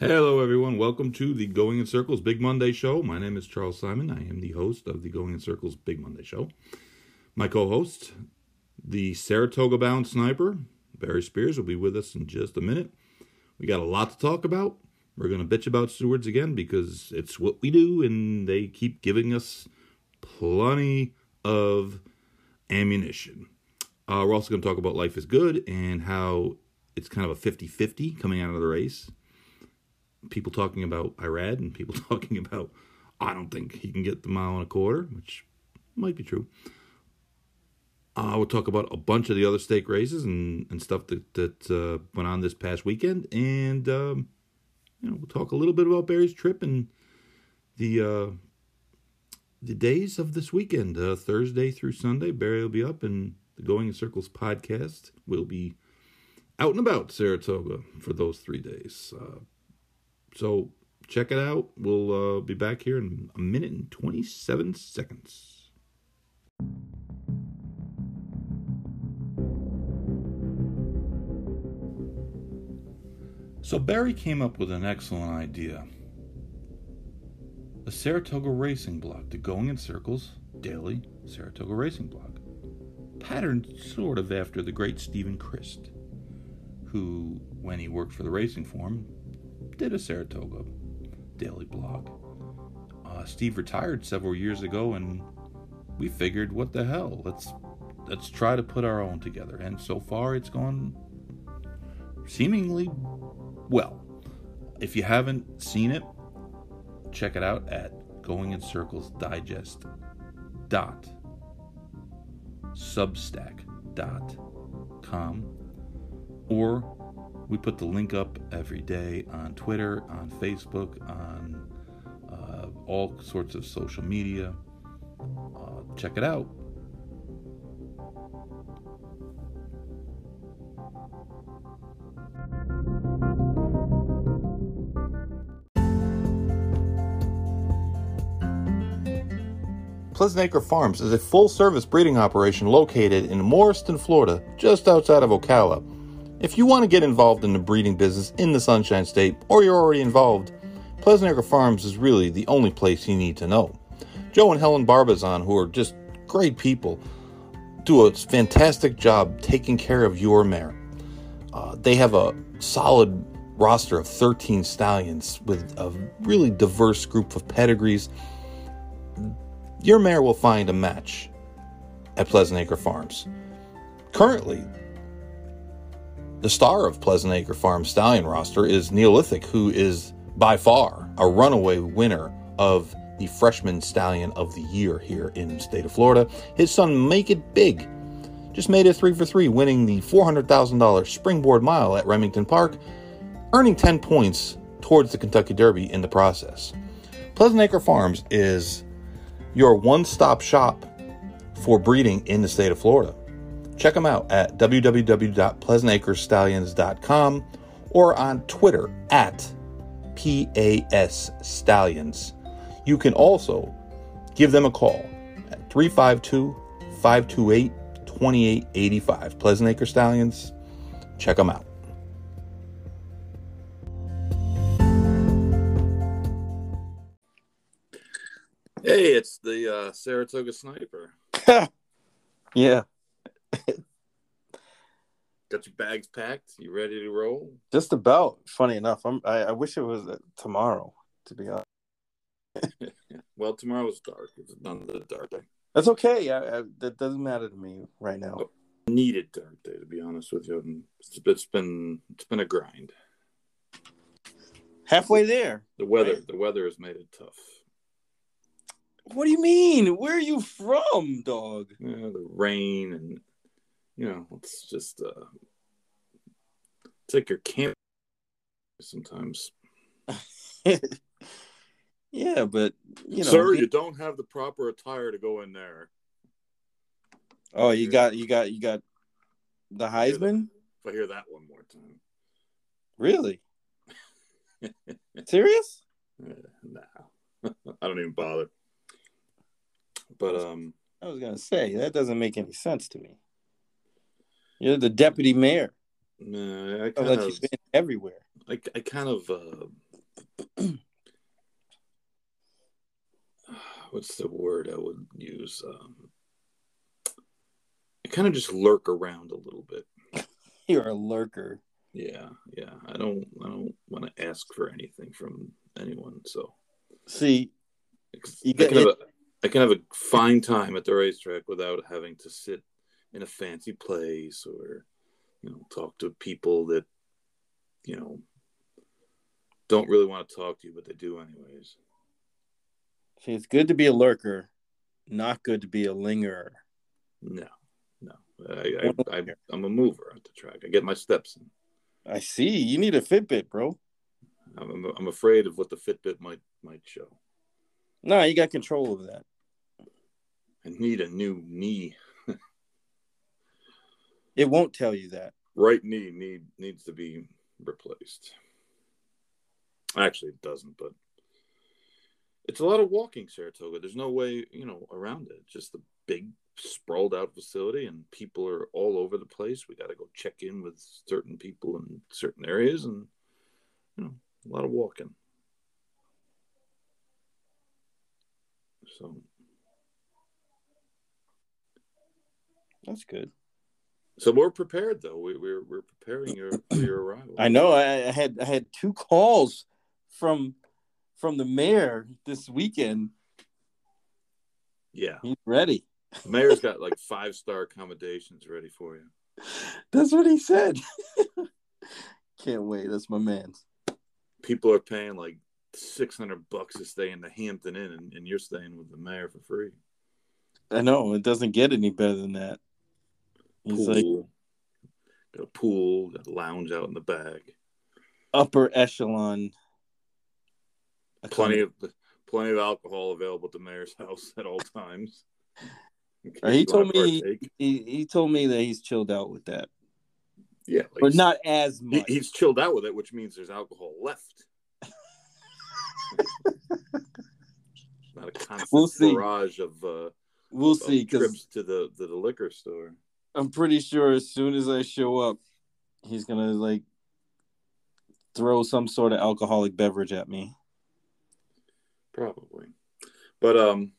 Hello, everyone. Welcome to the Going in Circles Big Monday Show. My name is Charles Simon. I am the host of the Going in Circles Big Monday Show. My co host, the Saratoga bound sniper, Barry Spears, will be with us in just a minute. We got a lot to talk about. We're going to bitch about stewards again because it's what we do, and they keep giving us plenty of ammunition. Uh, we're also going to talk about Life is Good and how it's kind of a 50 50 coming out of the race people talking about Irad and people talking about I don't think he can get the mile and a quarter, which might be true. Uh, we'll talk about a bunch of the other stake races and, and stuff that that uh, went on this past weekend, and um, you know we'll talk a little bit about Barry's trip and the uh, the days of this weekend, uh, Thursday through Sunday. Barry will be up, and the Going in Circles podcast will be out and about Saratoga for those three days. So check it out. We'll uh, be back here in a minute and 27 seconds. So Barry came up with an excellent idea. A Saratoga racing blog, the Going in Circles daily Saratoga racing blog, patterned sort of after the great Steven Crist, who, when he worked for the Racing Form, did a Saratoga daily blog. Uh, Steve retired several years ago, and we figured, what the hell? Let's let's try to put our own together. And so far, it's gone seemingly well. If you haven't seen it, check it out at Going in Circles Digest dot substack dot com or we put the link up every day on Twitter, on Facebook, on uh, all sorts of social media. Uh, check it out. Pleasant Acre Farms is a full service breeding operation located in Morriston, Florida, just outside of Ocala. If you want to get involved in the breeding business in the Sunshine State, or you're already involved, Pleasant Acre Farms is really the only place you need to know. Joe and Helen Barbazon, who are just great people, do a fantastic job taking care of your mare. Uh, they have a solid roster of 13 stallions with a really diverse group of pedigrees. Your mare will find a match at Pleasant Acre Farms. Currently, the star of Pleasant Acre Farm Stallion roster is Neolithic, who is by far a runaway winner of the Freshman Stallion of the Year here in the state of Florida. His son, Make It Big, just made it three for three, winning the $400,000 springboard mile at Remington Park, earning 10 points towards the Kentucky Derby in the process. Pleasant Acre Farms is your one stop shop for breeding in the state of Florida. Check them out at www.pleasantacrestallions.com or on Twitter at PAS Stallions. You can also give them a call at 352 528 2885. Pleasant Acre Stallions. Check them out. Hey, it's the uh, Saratoga Sniper. yeah. Got your bags packed? You ready to roll? Just about. Funny enough, I'm. I, I wish it was uh, tomorrow. To be honest. well, tomorrow's dark. It's not the dark day. That's okay. I, I, that doesn't matter to me right now. Oh, needed dark day, to be honest with you. It's, it's been it's been a grind. Halfway there. The weather. Right? The weather has made it tough. What do you mean? Where are you from, dog? Yeah, the rain and you know, it's just uh it's like your camp sometimes. yeah, but you know Sir, you don't have the proper attire to go in there. Oh, you got you got you got the Heisman? If I hear that one more time. Really? Serious? Uh, nah. I don't even bother. But um, I was gonna say that doesn't make any sense to me. You're the deputy mayor. No, I kind of, been everywhere. I, I kind of uh, what's the word I would use? Um, I kind of just lurk around a little bit. You're a lurker. Yeah, yeah. I don't I don't want to ask for anything from anyone. So see, I can, have a, I can have a fine time at the racetrack without having to sit in a fancy place or you know talk to people that you know don't really want to talk to you, but they do anyways. See, it's good to be a lurker, not good to be a lingerer. No, no. I, I, I, I'm a mover at the track. I get my steps in. I see. You need a Fitbit, bro. I'm, I'm afraid of what the Fitbit might might show. No, you got control of that. I need a new knee. It won't tell you that. Right knee need needs to be replaced. Actually, it doesn't, but it's a lot of walking, Saratoga. There's no way, you know, around it. just a big, sprawled out facility, and people are all over the place. We got to go check in with certain people in certain areas, and you know, a lot of walking. So that's good. So we're prepared, though. We, we're we're preparing your for your arrival. I know. I, I had I had two calls from from the mayor this weekend. Yeah, he's ready. The mayor's got like five star accommodations ready for you. That's what he said. Can't wait. That's my man's. People are paying like six hundred bucks to stay in the Hampton Inn, and, and, you're staying with the mayor for free. I know it doesn't get any better than that. Pool. like got a pool, got a lounge out in the back. Upper echelon plenty of plenty of alcohol available at the mayor's house at all times. He told me he, he told me that he's chilled out with that. Yeah, like but not as much. He, he's chilled out with it, which means there's alcohol left. not a constant we'll see. barrage of uh, we'll of, see trips to the to the liquor store. I'm pretty sure as soon as I show up, he's gonna like throw some sort of alcoholic beverage at me. Probably. But um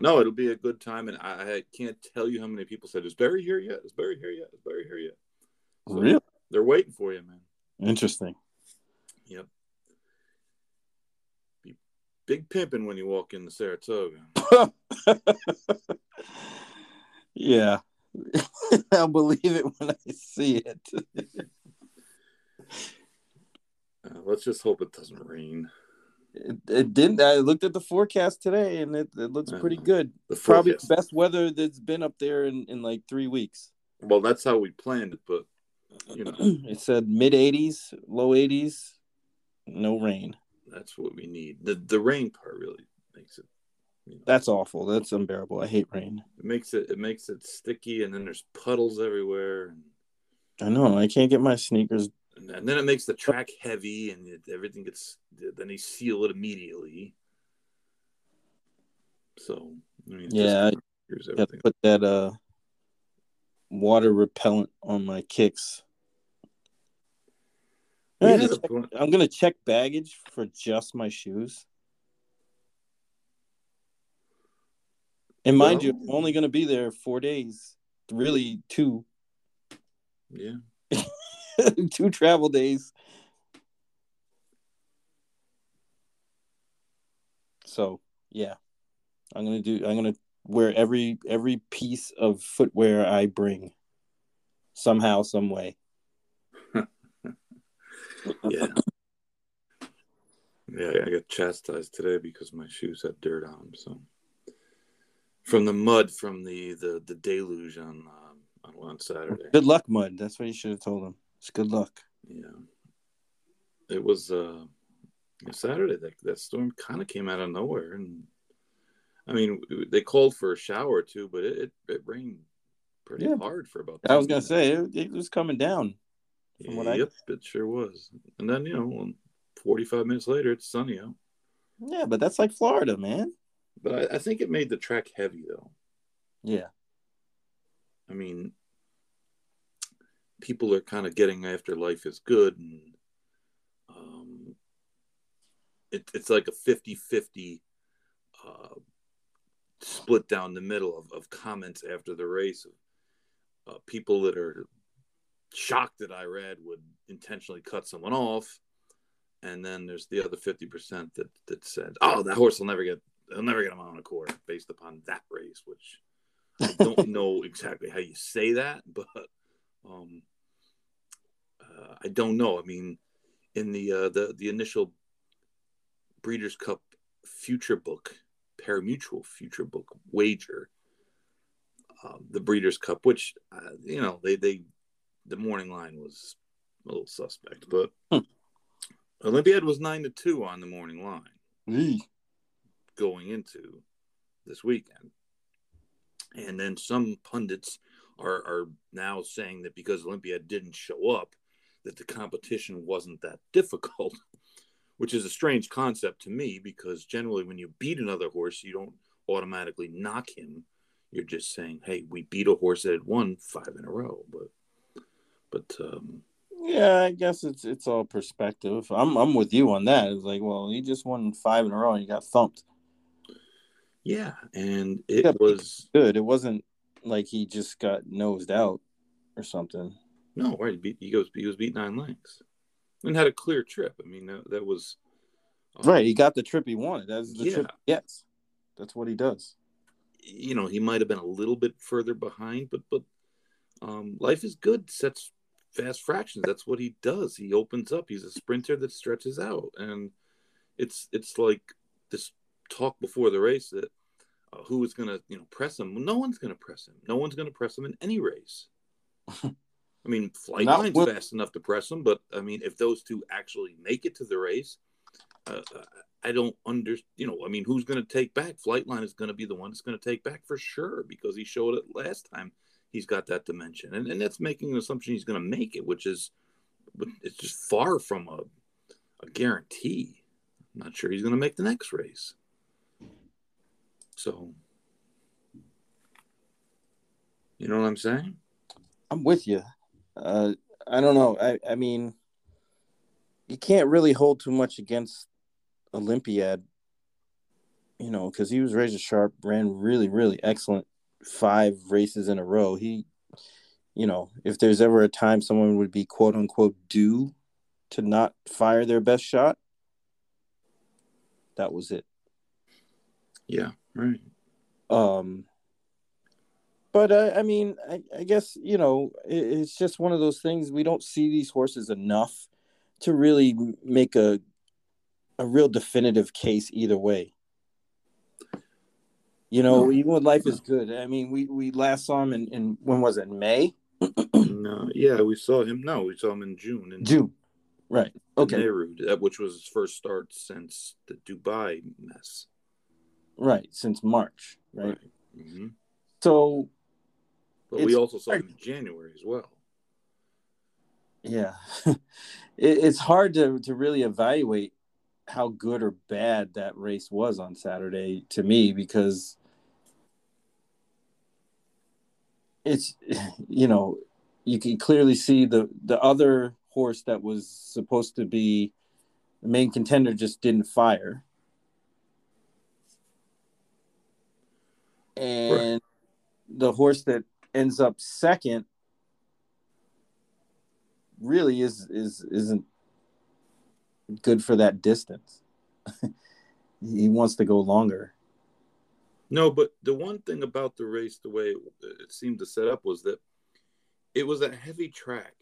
no, it'll be a good time, and I, I, can't tell you how many people said, "Is Barry here yet? Is Barry here yet? Is Barry here yet?" So really? They're waiting for you, man. Interesting. Yep. Be big pimping when you walk into Saratoga. yeah, I'll believe it when I see it. uh, let's just hope it doesn't rain. It, it, didn't. I looked at the forecast today, and it, it looks pretty good. The Probably the best weather that's been up there in, in like three weeks. Well, that's how we planned it, but you know, it said mid 80s, low 80s, no rain. That's what we need. the The rain part really makes it. That's awful. That's unbearable. I hate rain. It makes it. It makes it sticky, and then there's puddles everywhere. I know. I can't get my sneakers and then it makes the track heavy, and it, everything gets. Then they seal it immediately. So I mean, yeah, I put that uh water repellent on my kicks. Yeah, I'm gonna check baggage for just my shoes. And mind well, you, I'm only gonna be there four days. Really, two. Yeah. two travel days. So yeah, I'm gonna do. I'm gonna wear every every piece of footwear I bring, somehow, some way. yeah. Yeah, I got chastised today because my shoes had dirt on them. So, from the mud from the the, the deluge on um, on, on Saturday. Good luck, mud. That's what you should have told him. It's good luck. Yeah. It was uh Saturday that that storm kind of came out of nowhere and I mean they called for a shower too, but it it, it rained pretty yeah. hard for about I was going to say it, it, was coming down. Yeah, yep, I... it sure was. And then, you know, 45 minutes later it's sunny out. Yeah, but that's like Florida, man. But I, I think it made the track heavy though. Yeah. I mean, people are kind of getting after life is good and um, it, it's like a 50 50 uh, split down the middle of, of comments after the race of uh, people that are shocked that Irad would intentionally cut someone off. And then there's the other 50% that, that said, oh, that horse will never get, he'll never get him on a court based upon that race, which I don't know exactly how you say that, but um, uh, I don't know. I mean, in the uh, the the initial Breeders' Cup future book, pari-mutuel future book wager, uh, the Breeders' Cup, which uh, you know they they the morning line was a little suspect, but hmm. Olympiad was nine to two on the morning line going into this weekend. And then some pundits are, are now saying that because Olympiad didn't show up, that the competition wasn't that difficult, which is a strange concept to me because generally when you beat another horse, you don't automatically knock him. You're just saying, hey, we beat a horse that had won five in a row. But, but, um, yeah, I guess it's it's all perspective. I'm I'm with you on that. It's like, well, he just won five in a row and he got thumped. Yeah, and it yeah, was good. It wasn't like he just got nosed out or something. No, right. He, beat, he goes. He was beat nine lengths and had a clear trip. I mean, that, that was um, right. He got the trip he wanted. That's the yeah. trip. Yes, that's what he does. You know, he might have been a little bit further behind, but but um, life is good. Sets fast fractions. That's what he does. He opens up. He's a sprinter that stretches out, and it's it's like this talk before the race that uh, who is going to you know press him. Well, no one's going to press him. No one's going to press him in any race. I mean, Flightline's with... fast enough to press him, but I mean, if those two actually make it to the race, uh, I don't under you know. I mean, who's going to take back? Flightline is going to be the one that's going to take back for sure because he showed it last time. He's got that dimension, and and that's making an assumption he's going to make it, which is it's just far from a a guarantee. I'm not sure he's going to make the next race. So, you know what I'm saying? I'm with you. Uh, I don't know. I, I mean, you can't really hold too much against Olympiad, you know, because he was razor sharp, ran really, really excellent five races in a row. He, you know, if there's ever a time someone would be quote unquote due to not fire their best shot, that was it. Yeah. Right. Um, but uh, I mean, I, I, guess you know, it, it's just one of those things. We don't see these horses enough to really make a a real definitive case either way. You know, no. even when life is good. I mean, we we last saw him in, in when was it May? no, yeah, we saw him. No, we saw him in June. In June, right? Okay, Nehru, which was his first start since the Dubai mess. Right, since March, right? right. Mm-hmm. So, but we also saw him in January as well. Yeah, it, it's hard to to really evaluate how good or bad that race was on Saturday to me because it's you know you can clearly see the the other horse that was supposed to be the main contender just didn't fire and right. the horse that ends up second really is is isn't good for that distance. he wants to go longer. No, but the one thing about the race, the way it seemed to set up, was that it was a heavy track,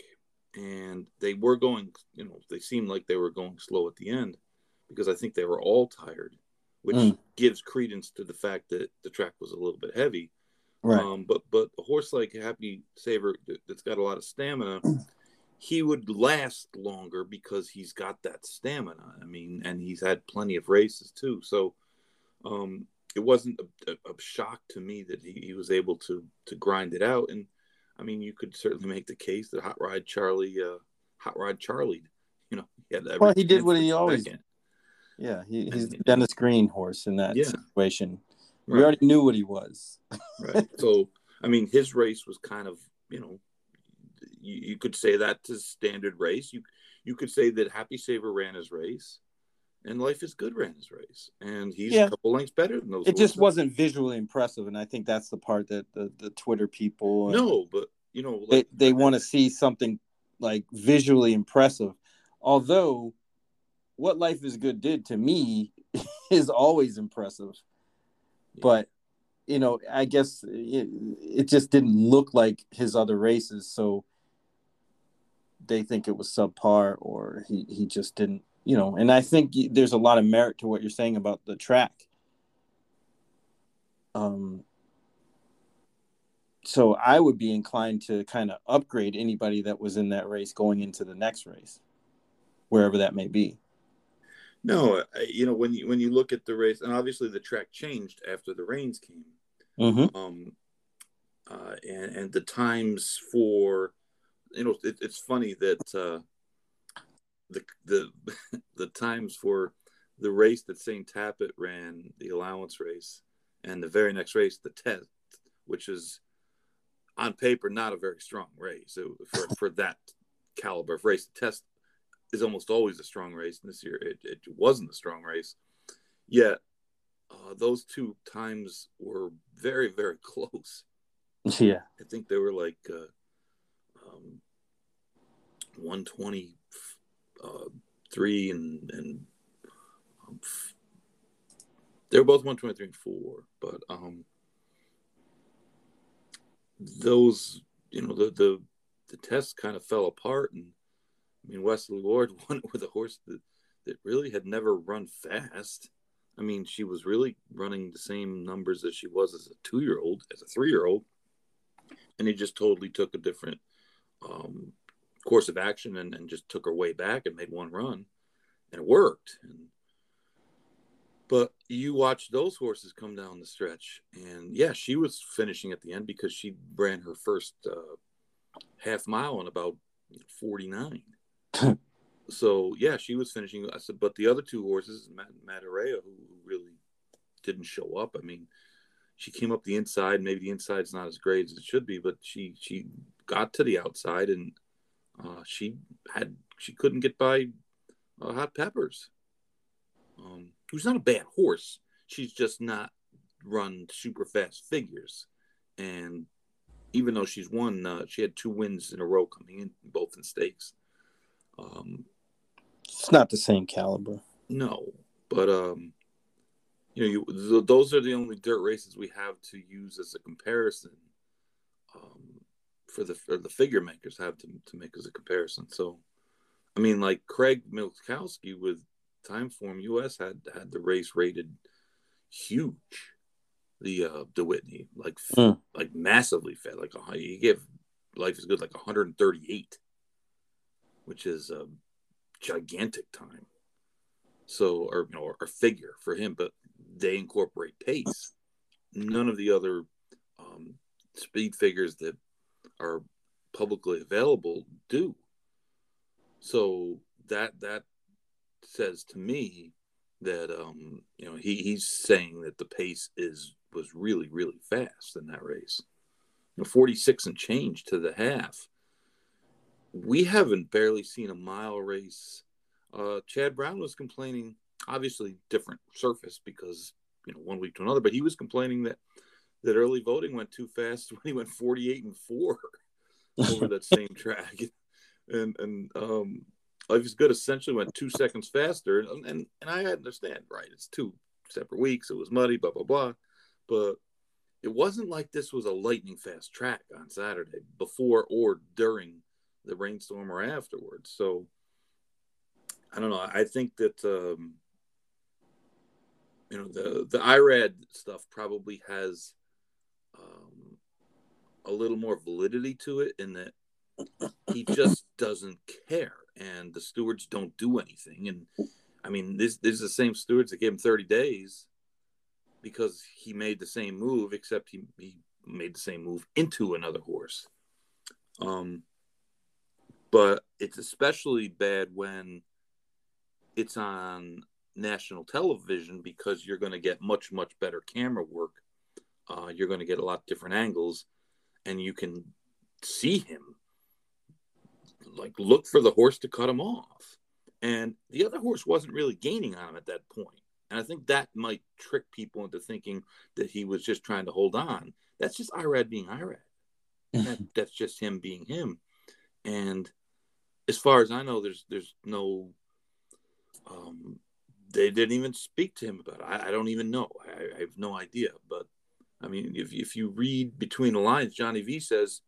and they were going. You know, they seemed like they were going slow at the end because I think they were all tired which mm. gives credence to the fact that the track was a little bit heavy. Right. Um, but but a horse like Happy Saver that's got a lot of stamina, he would last longer because he's got that stamina. I mean, and he's had plenty of races too. So um, it wasn't a, a, shock to me that he, he was able to to grind it out. And I mean, you could certainly make the case that Hot Rod Charlie, uh, Hot Rod Charlie, you know, he had well, he did what he always did. Yeah, he, he's the Dennis Green horse in that yeah. situation. We right. already knew what he was. right. So, I mean, his race was kind of, you know, you, you could say that's a standard race. You you could say that Happy Saver ran his race, and Life is Good ran his race, and he's Yeah. a couple lengths better than those. It just wasn't visually impressive, and I think that's the part that the, the Twitter people No, but you know, they, they want to see something like visually impressive. Although, what Life is Good did to me is always impressive, but you know, I guess it, it just didn't look like his other races, so they think it was subpar, or he he just didn't, you know. And I think there's a lot of merit to what you're saying about the track. Um, so I would be inclined to kind of upgrade anybody that was in that race going into the next race, wherever that may be. No, you know, when you when you look at the race, and obviously the track changed after the rains came. Mm-hmm. um, uh, and and the times for you know it, it's funny that uh, the the the times for the race that St. Tappet ran the allowance race and the very next race the test which is on paper not a very strong race so for for that caliber of race the test is almost always a strong race and this year it, it wasn't a strong race yet uh, those two times were very very close Yeah. I think they were like uh, um, 123 uh, and and um, f- they were both 123 and four, but um, those you know the the the tests kind of fell apart, and I mean Wesley Ward won with a horse that that really had never run fast. I mean, she was really running the same numbers as she was as a two year old, as a three year old and he just totally took a different um, course of action and, and just took her way back and made one run, and it worked. And, but you watch those horses come down the stretch, and yeah, she was finishing at the end because she ran her first uh, half mile in about forty nine. So yeah, she was finishing. I said, but the other two horses, Mat- Matareya, who really didn't show up. I mean, she came up the inside. Maybe the inside's not as great as it should be, but she she got to the outside and uh, she had she couldn't get by uh, Hot Peppers, um, who's not a bad horse. She's just not run super fast figures, and even though she's won, uh, she had two wins in a row coming in, both in stakes. Um, It's not the same caliber. no, but um, you know, you th- those are the only dirt races we have to use as a comparison. Um, for the for the figure makers have to to make as a comparison. So, I mean, like Craig Milkowski with Timeform US had had the race rated huge. The uh the Whitney like Mm. like massively fat like a, he gave life is good like 138 which is a gigantic time. So or you know or, figure for him but they incorporate pace. None of the other um, speed figures that are publicly available do. So that that says to me that um you know he he's saying that the pace is was really really fast in that race. You know 46 and change to the half we haven't barely seen a mile race. Uh chad brown was complaining obviously different surface because you know one week to another but he was complaining that that early voting went too fast when he went 48 and 4 over that same track. And and um life is good essentially went two seconds faster. And and, and i understand right it's two separate weeks it was muddy blah blah blah. But it wasn't like this was a lightning fast track on saturday before or during the rainstorm or afterwards. So i don't know. I think that um you know the the irad stuff probably has um a little more validity to it in that he just doesn't care and the stewards don't do anything. And i mean this, this is the same stewards that gave him 30 days because he made the same move except he, he made the same move into another horse. Um but it's especially bad when it's on national television because you're going to get much much better camera work uh, you're going to get a lot different angles and you can see him like look for the horse to cut him off And the other horse wasn't really gaining on him at that point. And I think that might trick people into thinking that he was just trying to hold on. That's just Irad being Irad. that, that's just him being him. And as far as I know, there's there's no um, they didn't even speak to him about it. I, I don't even know. I, I, have no idea. But I mean, if if you read between the lines, Johnny V says,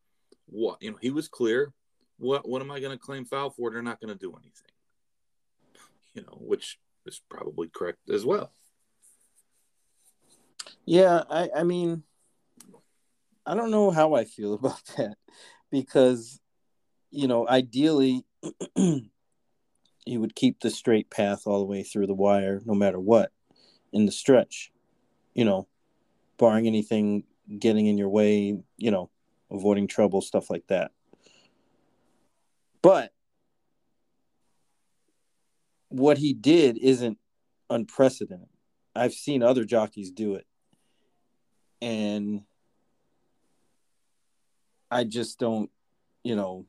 "What you know, he was clear. What what am I going to claim foul for? They're not going to do anything." You know, which is probably correct as well. Yeah, I, I mean, I don't know how I feel about that because, you know, ideally, you would keep the straight path all the way through the wire, no matter what, in the stretch, you know, barring anything getting in your way, you know, avoiding trouble, stuff like that. But what he did isn't unprecedented. I've seen other jockeys do it. And I just don't, you know,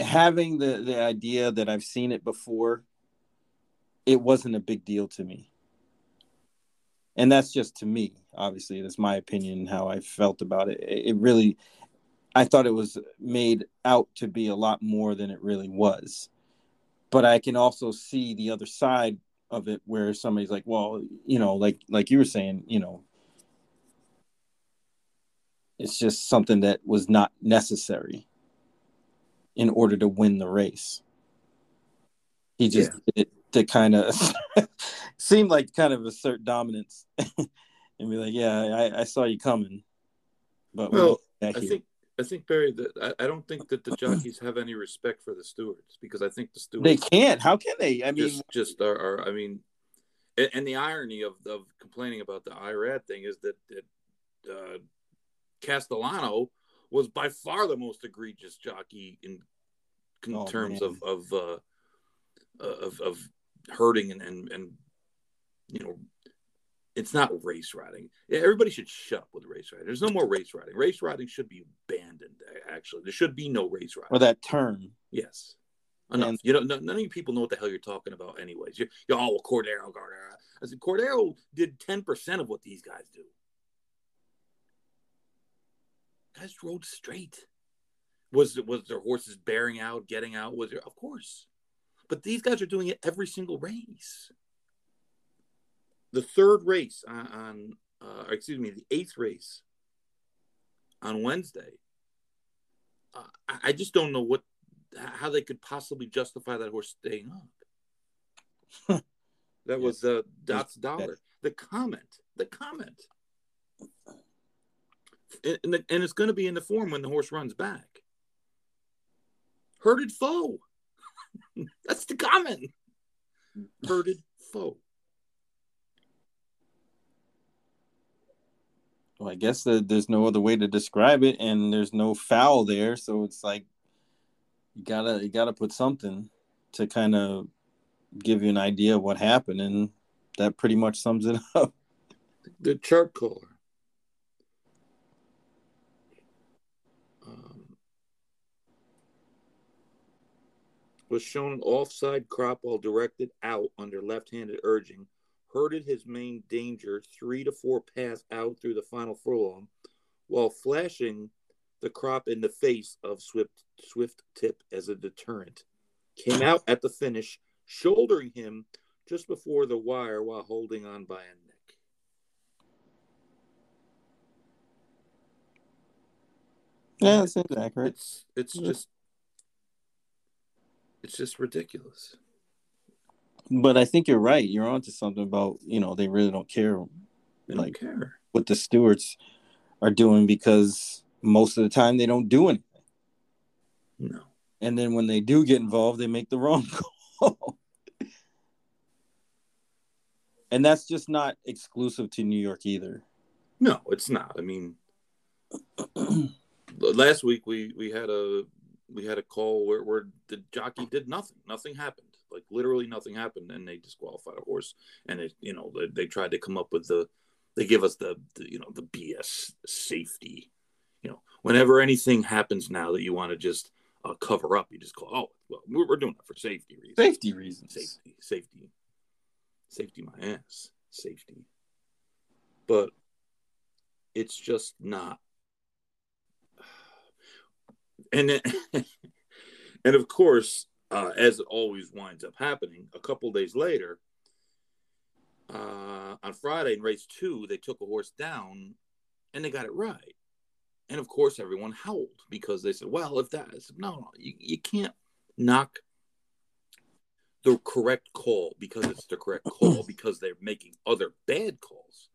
having the the idea that I've seen it before, it wasn't a big deal to me. And that's just to me, obviously, that's my opinion how I felt about it. It really I thought it was made out to be a lot more than it really was but I can also see the other side of it where somebody's like, well, you know, like like you were saying, you know, it's just something that was not necessary in order to win the race. He just yeah. did it to kind of seemed like kind of assert dominance and be like, yeah, I, I saw you coming. But well, I think I think Barry that I, I, don't think that the jockeys have any respect for the stewards because I think the stewards they can't. How can they? I mean, just, just are, are, I mean, and, and, the irony of, of complaining about the IRAD thing is that, that uh, Castellano was by far the most egregious jockey in, in oh, terms man. of of, uh, of of hurting and, and and you know it's not race riding. Everybody should shut up with race riding. There's no more race riding. Race riding should be abandoned. Actually, there should be no race riding. Or that term. Yes. Enough. And, you know, none of you people know what the hell you're talking about, anyways. You're, you're all Cordero, Cordero. I said Cordero did ten percent of what these guys do. Guys rode straight. Was was their horses bearing out, getting out? Was there? Of course, but these guys are doing it every single race the third race on, on uh, excuse me, the eighth race on Wednesday. Uh, I, I just don't know what how they could possibly justify that horse staying up. that was uh, Dot's dollar. The comment, the comment, and, the, and it's going to be in the form when the horse runs back. Herded foe. That's the common. Herded foe. well, I guess the, there's no other way to describe it, and there's no foul there, so it's like you gotta you gotta put something to kind of give you an idea of what happened, and that pretty much sums it up. The chart caller was shown an offside crop while directed out under left-handed urging herded his main danger three to four paths out through the final furlong, while flashing the crop in the face of Swift Swift Tip as a deterrent. Came out at the finish, shouldering him just before the wire while holding on by a neck. Yeah, that seems accurate. It's it's yeah. just it's just ridiculous. But I think you're right. You're onto something about you know they really don't care. They don't like, care what the stewards are doing because most of the time they don't do anything. No. And then when they do get involved, they make the wrong call. and that's just not exclusive to New York either. No, it's not. I mean, last week we we had a we had a call where, where the jockey did nothing. Nothing happened. Like literally nothing happened, and they disqualified a horse. And it, you know, they, they tried to come up with the, they give us the, the, you know, the BS safety. You know, whenever anything happens now that you want to just uh, cover up. You just call, oh, well, we're, we're doing it for safety reasons. Safety reasons. Safety, safety, safety. My ass, safety. But it's just not. And it, and of course, uh, as it always winds up happening, a couple days later, uh, on Friday in race two, they took a horse down and they got it right. And of course, everyone howled because they said, well, if that is, no, no, you, you can't knock the correct call because it's the correct call because they're making other bad calls.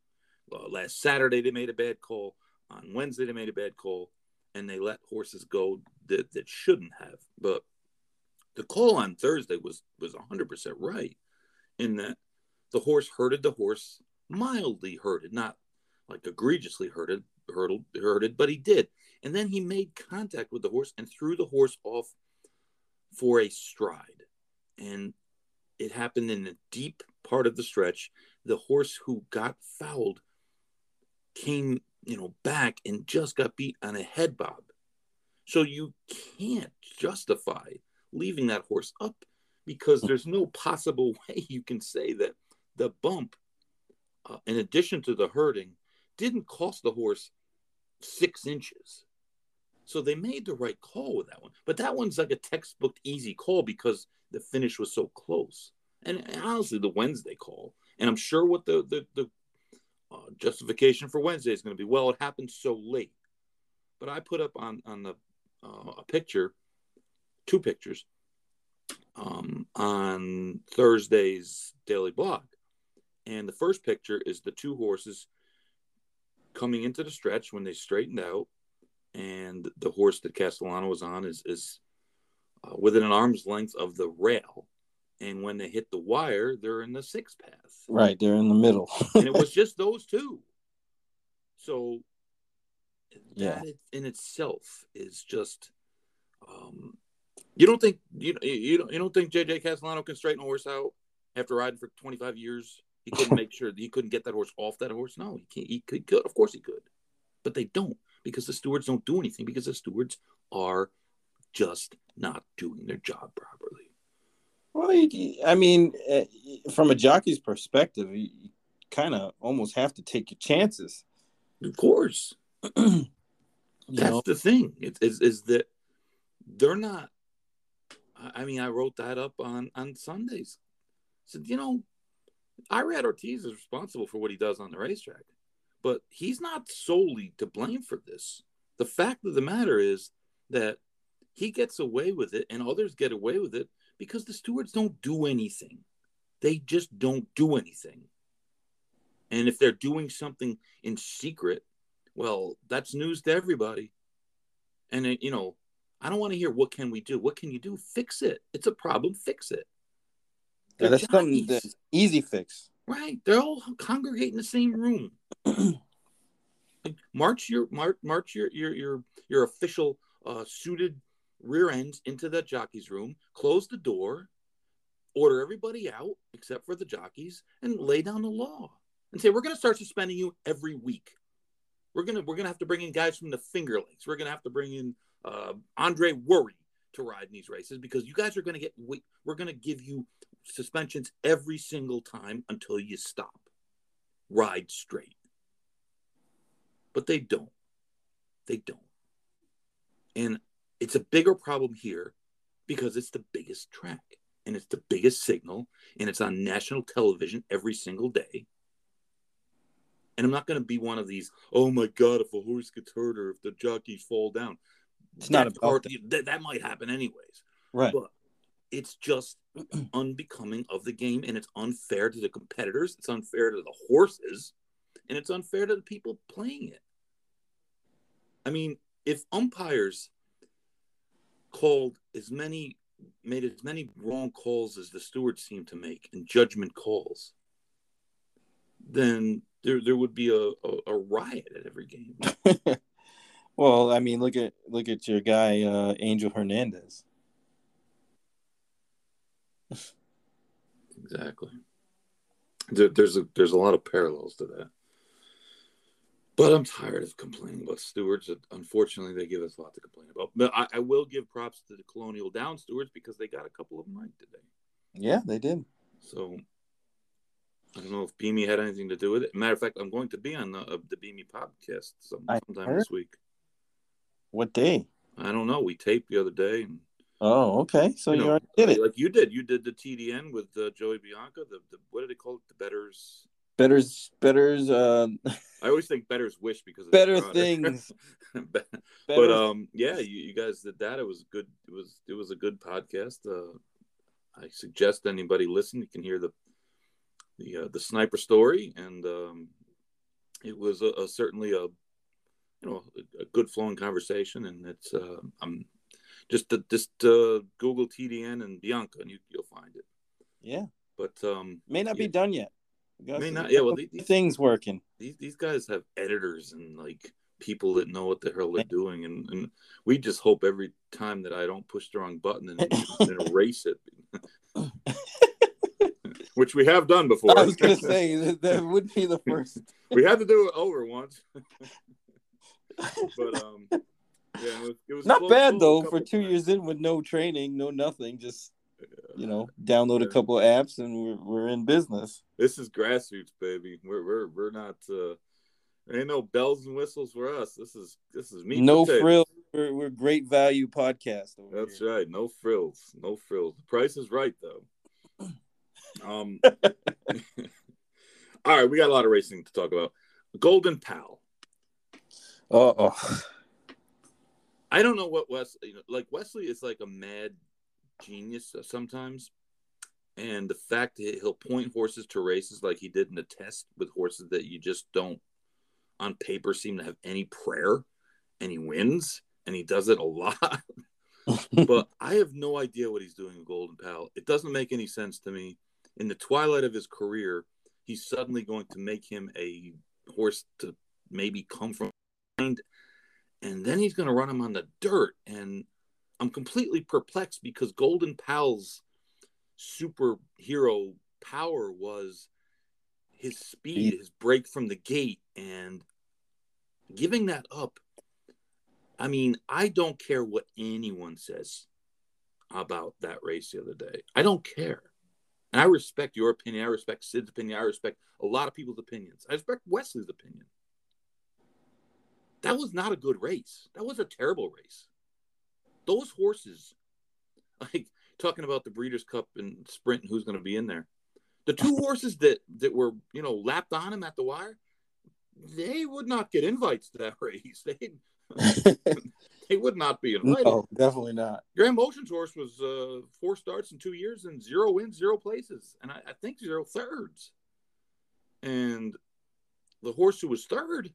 Uh, last Saturday, they made a bad call. On Wednesday, they made a bad call and they let horses go that, that shouldn't have. But the call on Thursday was was 100% right in that the horse hurted the horse mildly hurted, not like egregiously hurted, hurtled, hurted, but he did. And then he made contact with the horse and threw the horse off for a stride. And it happened in a deep part of the stretch. The horse who got fouled came, you know, back and just got beat on a head bob. So you can't justify leaving that horse up because there's no possible way you can say that the bump, uh, in addition to the hurting, didn't cost the horse six inches. So they made the right call with that one. But that one's like a textbook easy call because the finish was so close. And honestly, the Wednesday call, and I'm sure what the the, the uh, justification for Wednesday is going to be. Well, it happened so late. But I put up on on the uh, a picture, two pictures, um, on Thursday's daily blog, and the first picture is the two horses coming into the stretch when they straightened out, and the horse that Castellano was on is is uh, within an arm's length of the rail, and when they hit the wire, they're in the sixth path. Right, they're in the middle. and it was just those two. So Yeah. that in itself is just um you don't think you you don't you don't think JJ Castellano can straighten a horse out after riding for 25 years? He couldn't make sure he couldn't get that horse off that horse. No, he can't. He could, could. Of course he could, but they don't because the stewards don't do anything because the stewards are just not doing their job properly. Well, you, I mean, eh, from a jockey's perspective, you, kind of almost have to take your chances. Of course, that's know, the thing. It, is is that they're not. I I mean, I wrote that up on on Sundays. said, you know, Irad Ortiz is responsible for what he does on the racetrack, but he's not solely to blame for this. The fact of the matter is that he gets away with it, and others get away with it because the stewards don't do anything. They just don't do anything. And if they're doing something in secret, well, that's news to everybody. And it, you know, I don't want to hear what can we do. What can you do? Fix it. It's a problem. Fix it. yeah, that's something that's easy fix. Right. They're all congregate in the same room. March your march march your your your your official uh, suited rear ends into that jockey's room. Close the door. Order everybody out except for the jockeys, and lay down the law and say we're going to start suspending you every week. We're gonna we're gonna have to bring in guys from the Finger. We're gonna have to bring in uh, Andre Worrie to ride in these races because you guys are gonna get. We're gonna give you suspensions every single time until you stop. Ride straight. But they don't. They don't. And it's a bigger problem here because it's the biggest track and it's the biggest signal and it's on national television every single day. And I'm not going to be one of these, oh my God, if a horse gets hurt or if the jockeys fall down. It's not about that. that, that might happen anyways Right. but it's just unbecoming of the game and it's unfair to the competitors it's unfair to the horses and it's unfair to the people playing it i mean if umpires called as many made as many wrong calls as the stewards seem to make and judgment calls then there there would be a, a, a riot at every game. Well, I mean, look at look at your guy uh, Angel Hernandez. exactly. There, there's a there's a lot of parallels to that But I'm tired of complaining about stewards. Unfortunately, they give us a lot to complain about. But I, I will give props to the Colonial Down stewards because they got a couple of them right today. Yeah, they did. So I don't know if Beamy had anything to do with it. Matter of fact, I'm going to be on the, uh, the Beamy podcast some, sometime this week. What day? I don't know. We taped the other day. And, oh, okay. So you, know, already did it. Like you did. You did the TDN with uh, Joey Bianca. The, the what did they call it? The Betters. Betters, betters. Uh, I always think betters wish because better things. but better. um, yeah, you, you, guys did that. It was good. It was it was a good podcast. Uh, I suggest anybody listen. You can hear the the uh, the sniper story, and um, it was a, a, certainly a you know a, good flowing conversation. And it's uh, I'm just just uh, Google TDN and Bianca, and you, you'll find it. Yeah, but um, may not yeah. be done yet. May not. Yeah, well, these, things working. These these guys have editors and like people that know what the hell they're doing, and, and we just hope every time that I don't push the wrong button and, and erase it. Which we have done before. I was going to say that, that would be the first. we had to do it over once, but um, yeah, it was, it was not bad though for two times. years in with no training, no nothing, just you know, download yeah. a couple of apps and we're we're in business. This is grassroots, baby. We're we're we're not. uh ain't no bells and whistles for us. This is this is me. No frills. We're, we're great value podcast. That's here. right. No frills. No frills. The price is right though. Um. all right, we got a lot of racing to talk about. Golden Pal. Uh oh. I don't know what Wesley. You know, like Wesley is like a mad genius uh, sometimes. And the fact that he'll point horses to races like he did in a test with horses that you just don't on paper seem to have any prayer and he wins and he does it a lot. but I have no idea what he's doing with Golden Pal. It doesn't make any sense to me. In the twilight of his career, he's suddenly going to make him a horse to maybe come from behind, and then he's going to run him on the dirt. And I'm completely perplexed because Golden Pal's superhero power was his speed, his break from the gate, and giving that up. I mean, I don't care what anyone says about that race the other day. I don't care. And I respect your opinion. I respect Sid's opinion. I respect a lot of people's opinions. I respect Wesley's opinion. That was not a good race. That was a terrible race. Those horses, like talking about the Breeders' Cup and Sprint and who's going to be in there, the two horses that that were you know lapped on him at the wire, they would not get invites to that race. They they would not be invited. No, definitely not. Graham Motion's horse was uh, four starts in two years and zero wins, zero places, and I, I think zero thirds. And the horse who was third,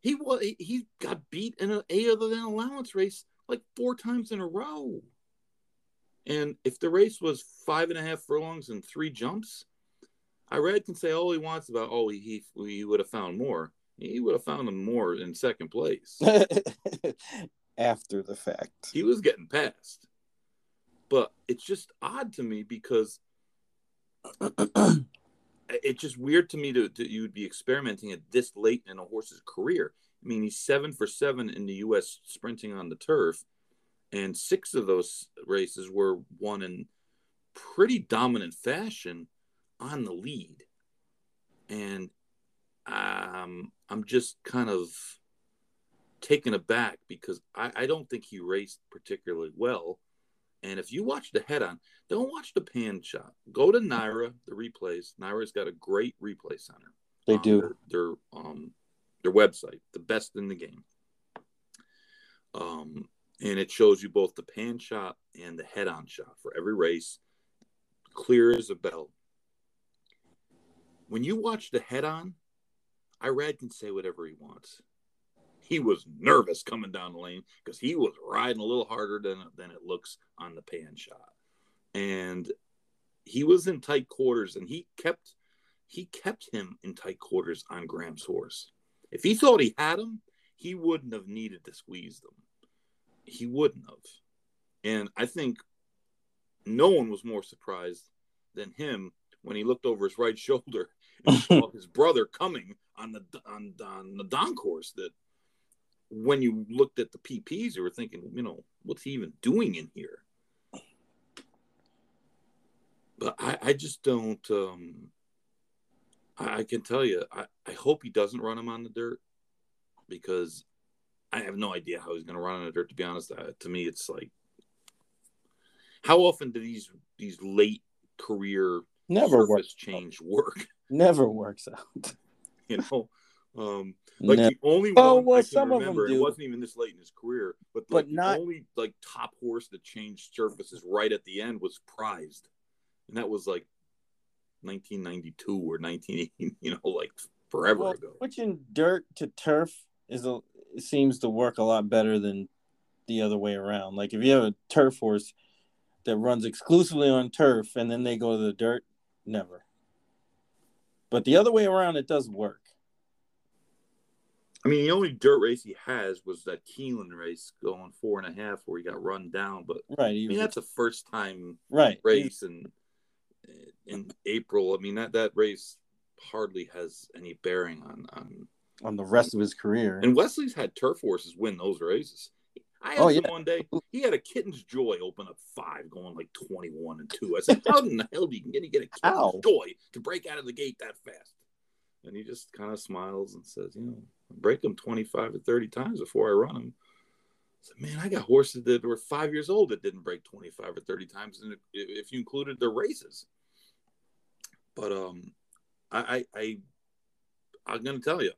he was he got beat in an A other than allowance race like four times in a row. And if the race was five and a half furlongs and three jumps, Irad can say all he wants about oh he he, he would have found more. He would have found them more in second place. After the fact. He was getting past. But it's just odd to me because it's just weird to me to, to you would be experimenting at this late in a horse's career. I mean, he's seven for seven in the U.S. sprinting on the turf, and six of those races were won in pretty dominant fashion on the lead. And um, I'm just kind of taken aback because I, I don't think he raced particularly well. And if you watch the head on, don't watch the pan shot. Go to NYRA, the replays. NYRA's got a great replay center. They do. Their, their um their website, the best in the game. Um, and it shows you both the pan shot and the head on shot for every race, clear as a bell. When you watch the head on, Irad can say whatever he wants. He was nervous coming down the lane because he was riding a little harder than, than it looks on the pan shot. And he was in tight quarters and he kept he kept him in tight quarters on Graham's horse. If he thought he had them, he wouldn't have needed to squeeze them. He wouldn't have. And I think no one was more surprised than him when he looked over his right shoulder and saw his brother coming on the on, on the Donn course. That when you looked at the PPs, you were thinking, you know, what's he even doing in here? But I, I just don't. Um, I, can tell you, I, I hope he doesn't run him on the dirt because I have no idea how he's going to run on the dirt. To be honest, uh, to me, it's like how often do these these late career Never works change work? Never works out. You know, um, like the only Oh, one well, I can some of them remember, it wasn't even this late in his career, but, But like the not- only like top horse that changed surfaces right at the end was prized, and that was like 1992 or 1980, you know, like forever Well, ago. switching dirt to turf is a it seems to work a lot better than the other way around. Like if you have a turf horse that runs exclusively on turf and then they go to the dirt, never. But the other way around, it does work. I mean, the only dirt race he has was that Keeneland race going four and a half where he got run down. But Right. I mean, was- that's a first time right. race and in April. I mean, that that race hardly has any bearing on on. on the rest of his career. And Wesley's had turf horses win those races. I Oh, him yeah. one day. He had a Kitten's Joy open up five, going like twenty-one and two. I said, "How in the hell do you get, a Kitten's How? Joy to break out of the gate that fast?" And he just kind of smiles and says, "You know, I break them twenty-five to thirty times before I run them." I said, "Man, I got horses that were five years old that didn't break twenty-five or thirty times, and if you included the races." But um, I I, I I'm gonna tell you,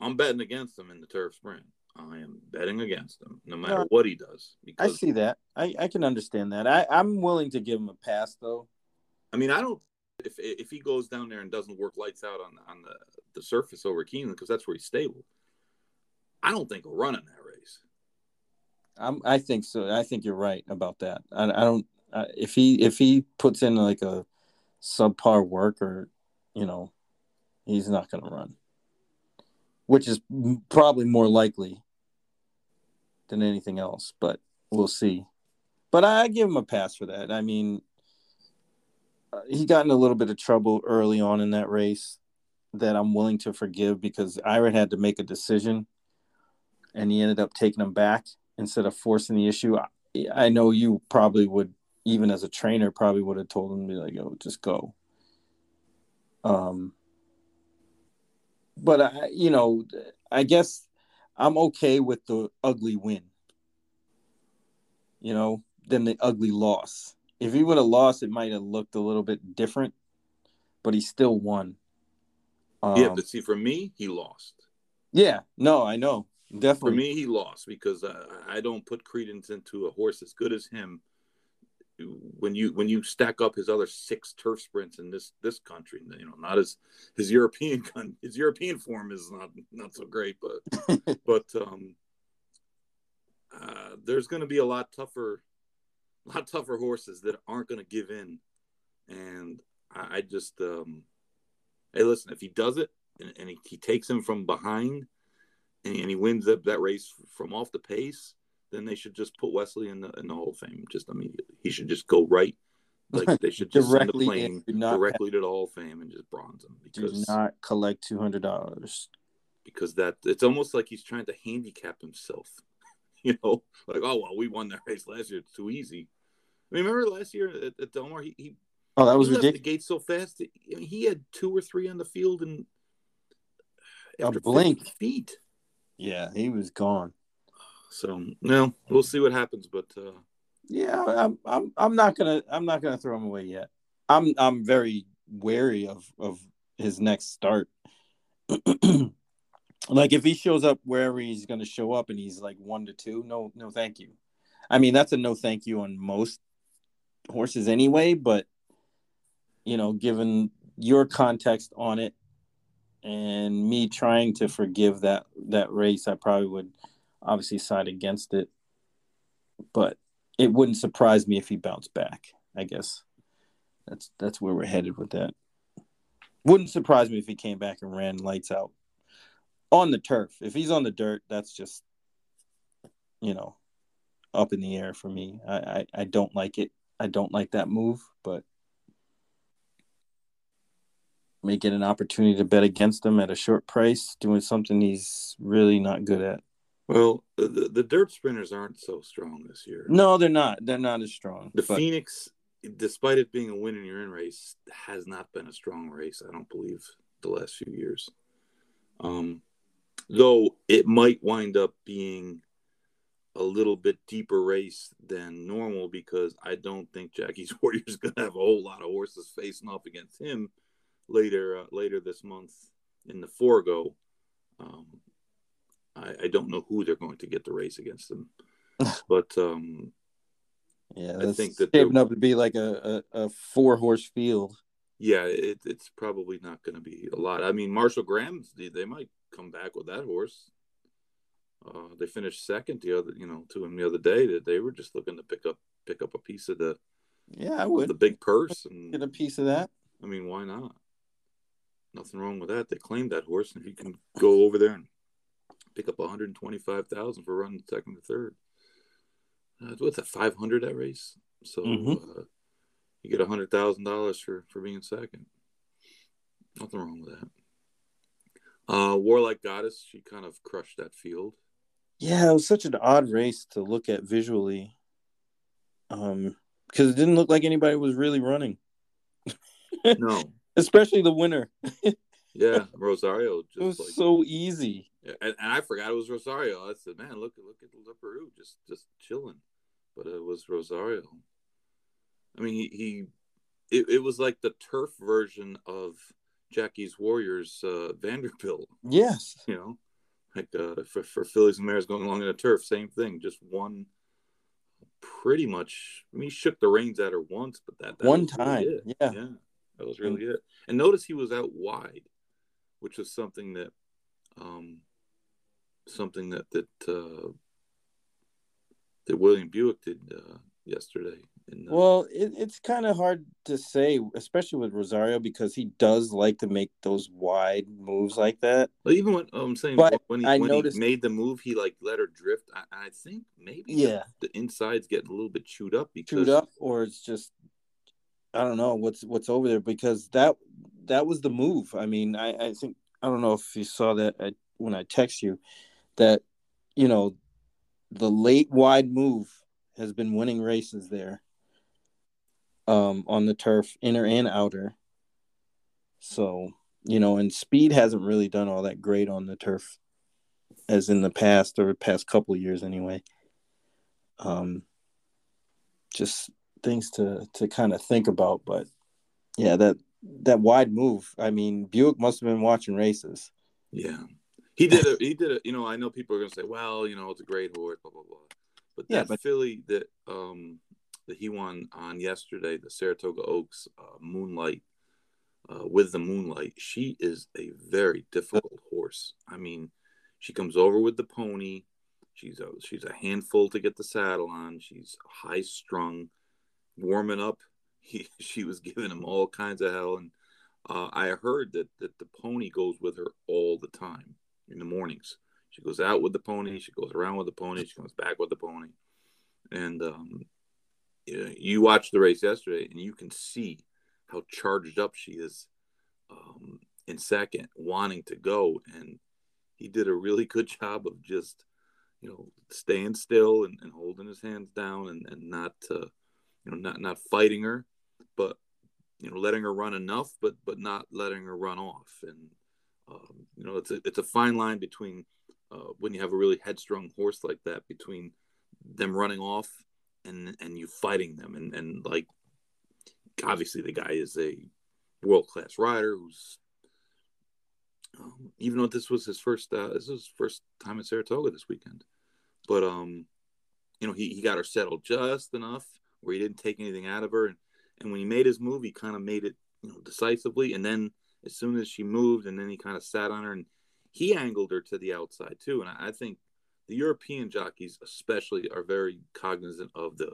I'm betting against him in the turf sprint. I am betting against him, no matter No. what he does. I see that. I, I can understand that. I, I'm willing to give him a pass though. I mean, I don't. If if he goes down there and doesn't work lights out on on the, the surface over Keeneland because that's where he's stable, I don't think he'll run in that race. I'm, I think so. I think you're right about that. I, I don't. Uh, if he if he puts in like a subpar work or, you know, he's not going to run, which is probably more likely than anything else. But we'll see. But I give him a pass for that. I mean, uh, he got in a little bit of trouble early on in that race that I'm willing to forgive because Irad had to make a decision, and he ended up taking him back instead of forcing the issue. I, I know you probably would, even as a trainer, probably would have told him to be like, "Yo, just go." Um, but I, you know, I guess I'm okay with the ugly win. You know, than the ugly loss. If he would have lost, it might have looked a little bit different, but he still won. Um, yeah, but see, for me, he lost. yeah, no, I know, Definitely. For me, he lost because uh, I don't put credence into a horse as good as him. When you when you stack up his other six turf sprints in this this country, you know, not as his European his European form is not not so great, but but um, uh, there's going to be a lot tougher, a lot tougher horses that aren't going to give in, and I, I just um, hey, listen, if he does it and, and he, he takes him from behind and, and he wins up that race from off the pace, then they should just put Wesley in the in the Hall of Fame just immediately. He should just go right, like they should just send a Directly plane do directly to the Hall of Fame and just bronze him Do because not collect two hundred dollars. because that it's almost like he's trying to handicap himself. You know, like oh well, we won that race last year; it's too easy. I mean, remember last year at, at Del Mar, he, he Oh, that was he left the ridiculous. gate so fast. that- I mean, he had two or three on the field and A after blink. feet. Yeah, he was gone. So no, we'll see what happens. But uh, Yeah, I'm I'm I'm not gonna I'm not gonna throw him away yet. I'm I'm very wary of of his next start. like if he shows up wherever he's gonna show up and he's like one to two, no no thank you. I mean that's a no thank you on most horses anyway, but you know, given your context on it and me trying to forgive that that race, I probably would obviously side against it. But it wouldn't surprise me if he bounced back. I guess that's that's where we're headed with that. Wouldn't surprise me if he came back and ran lights out on the turf. If he's on the dirt, that's just you know up in the air for me. I I, I don't like it. I don't like that move, but may get an opportunity to bet against him at a short price, doing something he's really not good at. Well, the, the dirt sprinters aren't so strong this year. No, they're not. They're not as strong. The but- Phoenix, despite it being a win in your in race, has not been a strong race. I don't believe the last few years. Um, though it might wind up being a little bit deeper race than normal because I don't think Jackie's Warriors going to have a whole lot of horses facing off against him later uh, later this month in the forego. Um, I, I don't know who they're going to get the race against them, but um, yeah, I think that shaping up to be like a, a, a four horse field. yeah, it, it's probably not going to be a lot. I mean, Marshall Graham's they, they might come back with that horse. Uh, they finished second the other, you know, to him the other day. That they were just looking to pick up pick up a piece of the Yeah, I would the big purse, and get a piece of that. I mean, why not? Nothing wrong with that. They claimed that horse, and if you can go over there and pick up one hundred twenty-five thousand for running second or third, uh, what's that? Five hundred that race. So Mhm. uh, you get hundred thousand dollars for for being second. Nothing wrong with that. Uh, War Like Goddess, she kind of crushed that field. Yeah, it was such an odd race to look at visually. Um, because it didn't look like anybody was really running, No, especially the winner. yeah, Rosario It was like so easy. And, and I forgot it was Rosario. I said, "Man, look, look at the Peru, just just chilling," but it was Rosario. I mean, he, he it, it was like the turf version of Jackie's Warriors uh, Vanderbilt. Yes. You know, like uh, for for fillies and Mares going along in a turf, same thing. Just one, pretty much. I mean, he shook the reins at her once, but that, that One was really time. Yeah. yeah, that was really it. And notice he was out wide, which was something that, um, something that that uh, that William Buick did uh, yesterday. In the, Well, it, it's kind of hard to say, especially with Rosario, because he does like to make those wide moves like that. Well, even when I'm saying But when he when noticed- he made the move, he like let her drift. I, I think maybe Yeah. the, the inside's getting a little bit chewed up because Chewed up, or it's just I don't know what's what's over there because that that was the move. I mean, I I think I don't know if you saw that I, when I text you that you know the late wide move has been winning races there um on the turf inner and outer. So you know and speed hasn't really done all that great on the turf as in the past or past couple years anyway. Um just things to to kind of think about but yeah that that wide move i mean buick must have been watching races. Yeah, he did it. He did it. You know, I know people are gonna say, "Well, you know, it's a great horse," blah blah blah. But Yeah, that but- filly that um that he won on yesterday, the Saratoga Oaks uh, Moonlight, uh, with the Moonlight, she is a very difficult horse. I mean, she comes over with the pony. She's a she's a handful to get the saddle on. She's high strung, warming up. He she was giving him all kinds of hell, and uh, I heard that that the pony goes with her all the time in the mornings. She goes out with the pony. She goes around with the pony. She comes back with the pony. And um, you, watched the race yesterday, and you can see how charged up she is um, in second, wanting to go. And he did a really good job of just, you know, staying still and, and holding his hands down and, and not, uh, you know, not not fighting her, but you know, letting her run enough, but but not letting her run off. And um, you know, it's a it's a fine line between uh, when you have a really headstrong horse like that, between them running off and and you fighting them, and and like obviously the guy is a world class rider who's um, even though this was his first uh, this was his first time at Saratoga this weekend, but um, you know he he got her settled just enough where he didn't take anything out of her, and and when he made his move, he kind of made it you know decisively, and then as soon as she moved, and then he kind of sat on her and he angled her to the outside too, and I, I think the European jockeys especially are very cognizant of the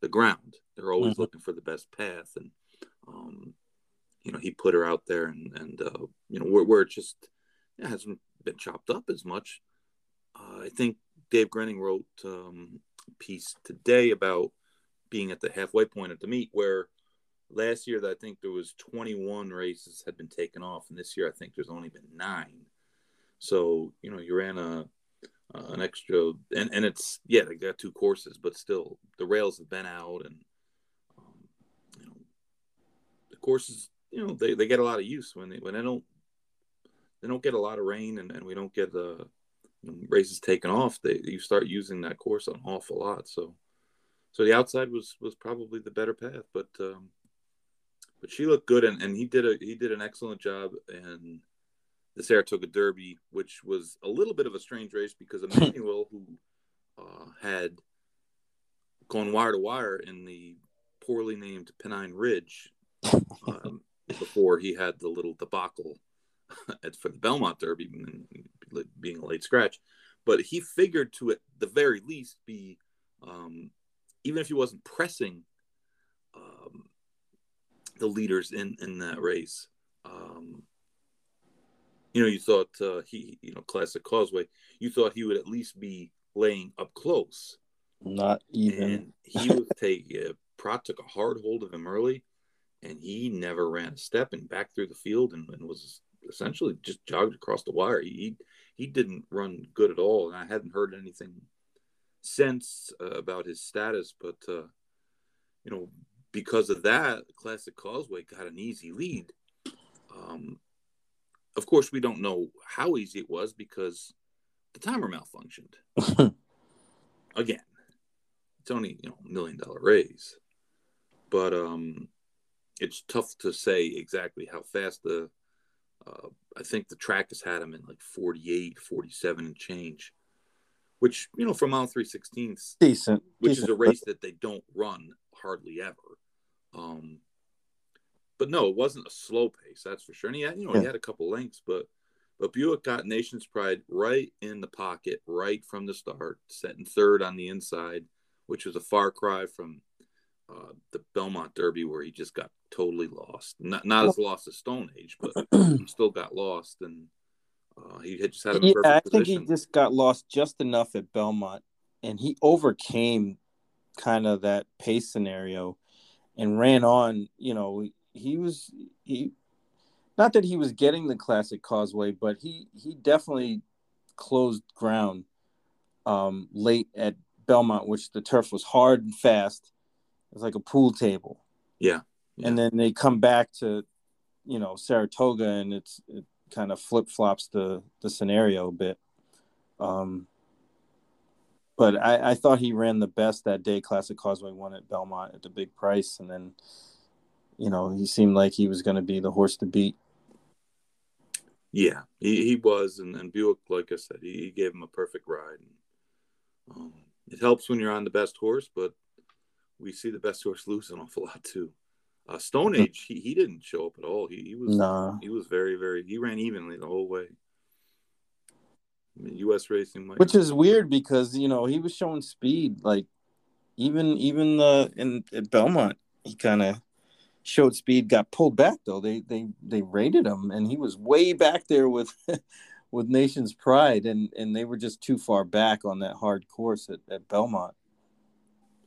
the ground. They're always Mhm. looking for the best path, and um, you know he put her out there, and and uh, you know where where it just it hasn't been chopped up as much. Uh, I think Dave Grening wrote um, a piece today about being at the halfway point at the meet where last year I think there was 21 races had been taken off, and this year I think there's only been nine. So you know you ran a uh, an extra, and and it's yeah they got two courses, but still the rails have been out, and um, you know the courses you know they, they get a lot of use when they when they don't they don't get a lot of rain and, and we don't get the races taken off. They you start using that course an awful lot. So so the outside was was probably the better path, but um, but she looked good, and, and he did a he did an excellent job in the Saratoga Derby, which was a little bit of a strange race because Emmanuel, who uh, had gone wire to wire in the poorly named Pennine Ridge um, before he had the little debacle for the Belmont Derby, being a late scratch, but he figured to at the very least be, um, even if he wasn't pressing um, the leaders in in that race. Um, you know, you thought uh, he, you know, classic Causeway. You thought he would at least be laying up close. Not even. And he was taking. Uh, Prat took a hard hold of him early, and he never ran a step and back through the field and, and was essentially just jogged across the wire. He he didn't run good at all, and I hadn't heard anything since uh, about his status. But uh, you know, because of that, Classic Causeway got an easy lead. Um, of course, we don't know how easy it was because the timer malfunctioned. Again, it's only you know a million dollar raise, but um, it's tough to say exactly how fast the. Uh, I think the track has had him in like 48, 47 and change, which you know for mile three sixteenths, decent, which decent. is a race that they don't run hardly ever. Um, but no, it wasn't a slow pace, that's for sure. And he had, you know, yeah. he had a couple lengths, but but Buick got Nation's Pride right in the pocket, right from the start, setting third on the inside, which was a far cry from uh, the Belmont Derby where he just got totally lost. Not not as lost as Stone Age, but he still got lost, and uh, he had just had a yeah, I think he just got lost just enough at Belmont, and he overcame kind of that pace scenario and ran on. You know, he was he not that he was getting the classic causeway, but he he definitely closed ground um, late at Belmont, which the turf was hard and fast. It was like a pool table. Yeah. yeah. And then they come back to, you know, Saratoga, and it's it kind of flip flops the the scenario a bit. Um, but I, I thought he ran the best that day. Classic Causeway won at Belmont at the big price, and then, you know, he seemed like he was going to be the horse to beat. Yeah, he, he was, and, and Buick, like I said, he, he gave him a perfect ride. And, um, it helps when you're on the best horse, but we see the best horse lose an awful lot too. Uh, Stone hmm. Age, he, he didn't show up at all. He, he was nah. he was very very he ran evenly the whole way. U.S. racing, might which is weird because you know he was showing speed. Like even even the in at Belmont, he kind of showed speed. Got pulled back though. They they they rated him, and he was way back there with with Nation's Pride, and and they were just too far back on that hard course at, at Belmont.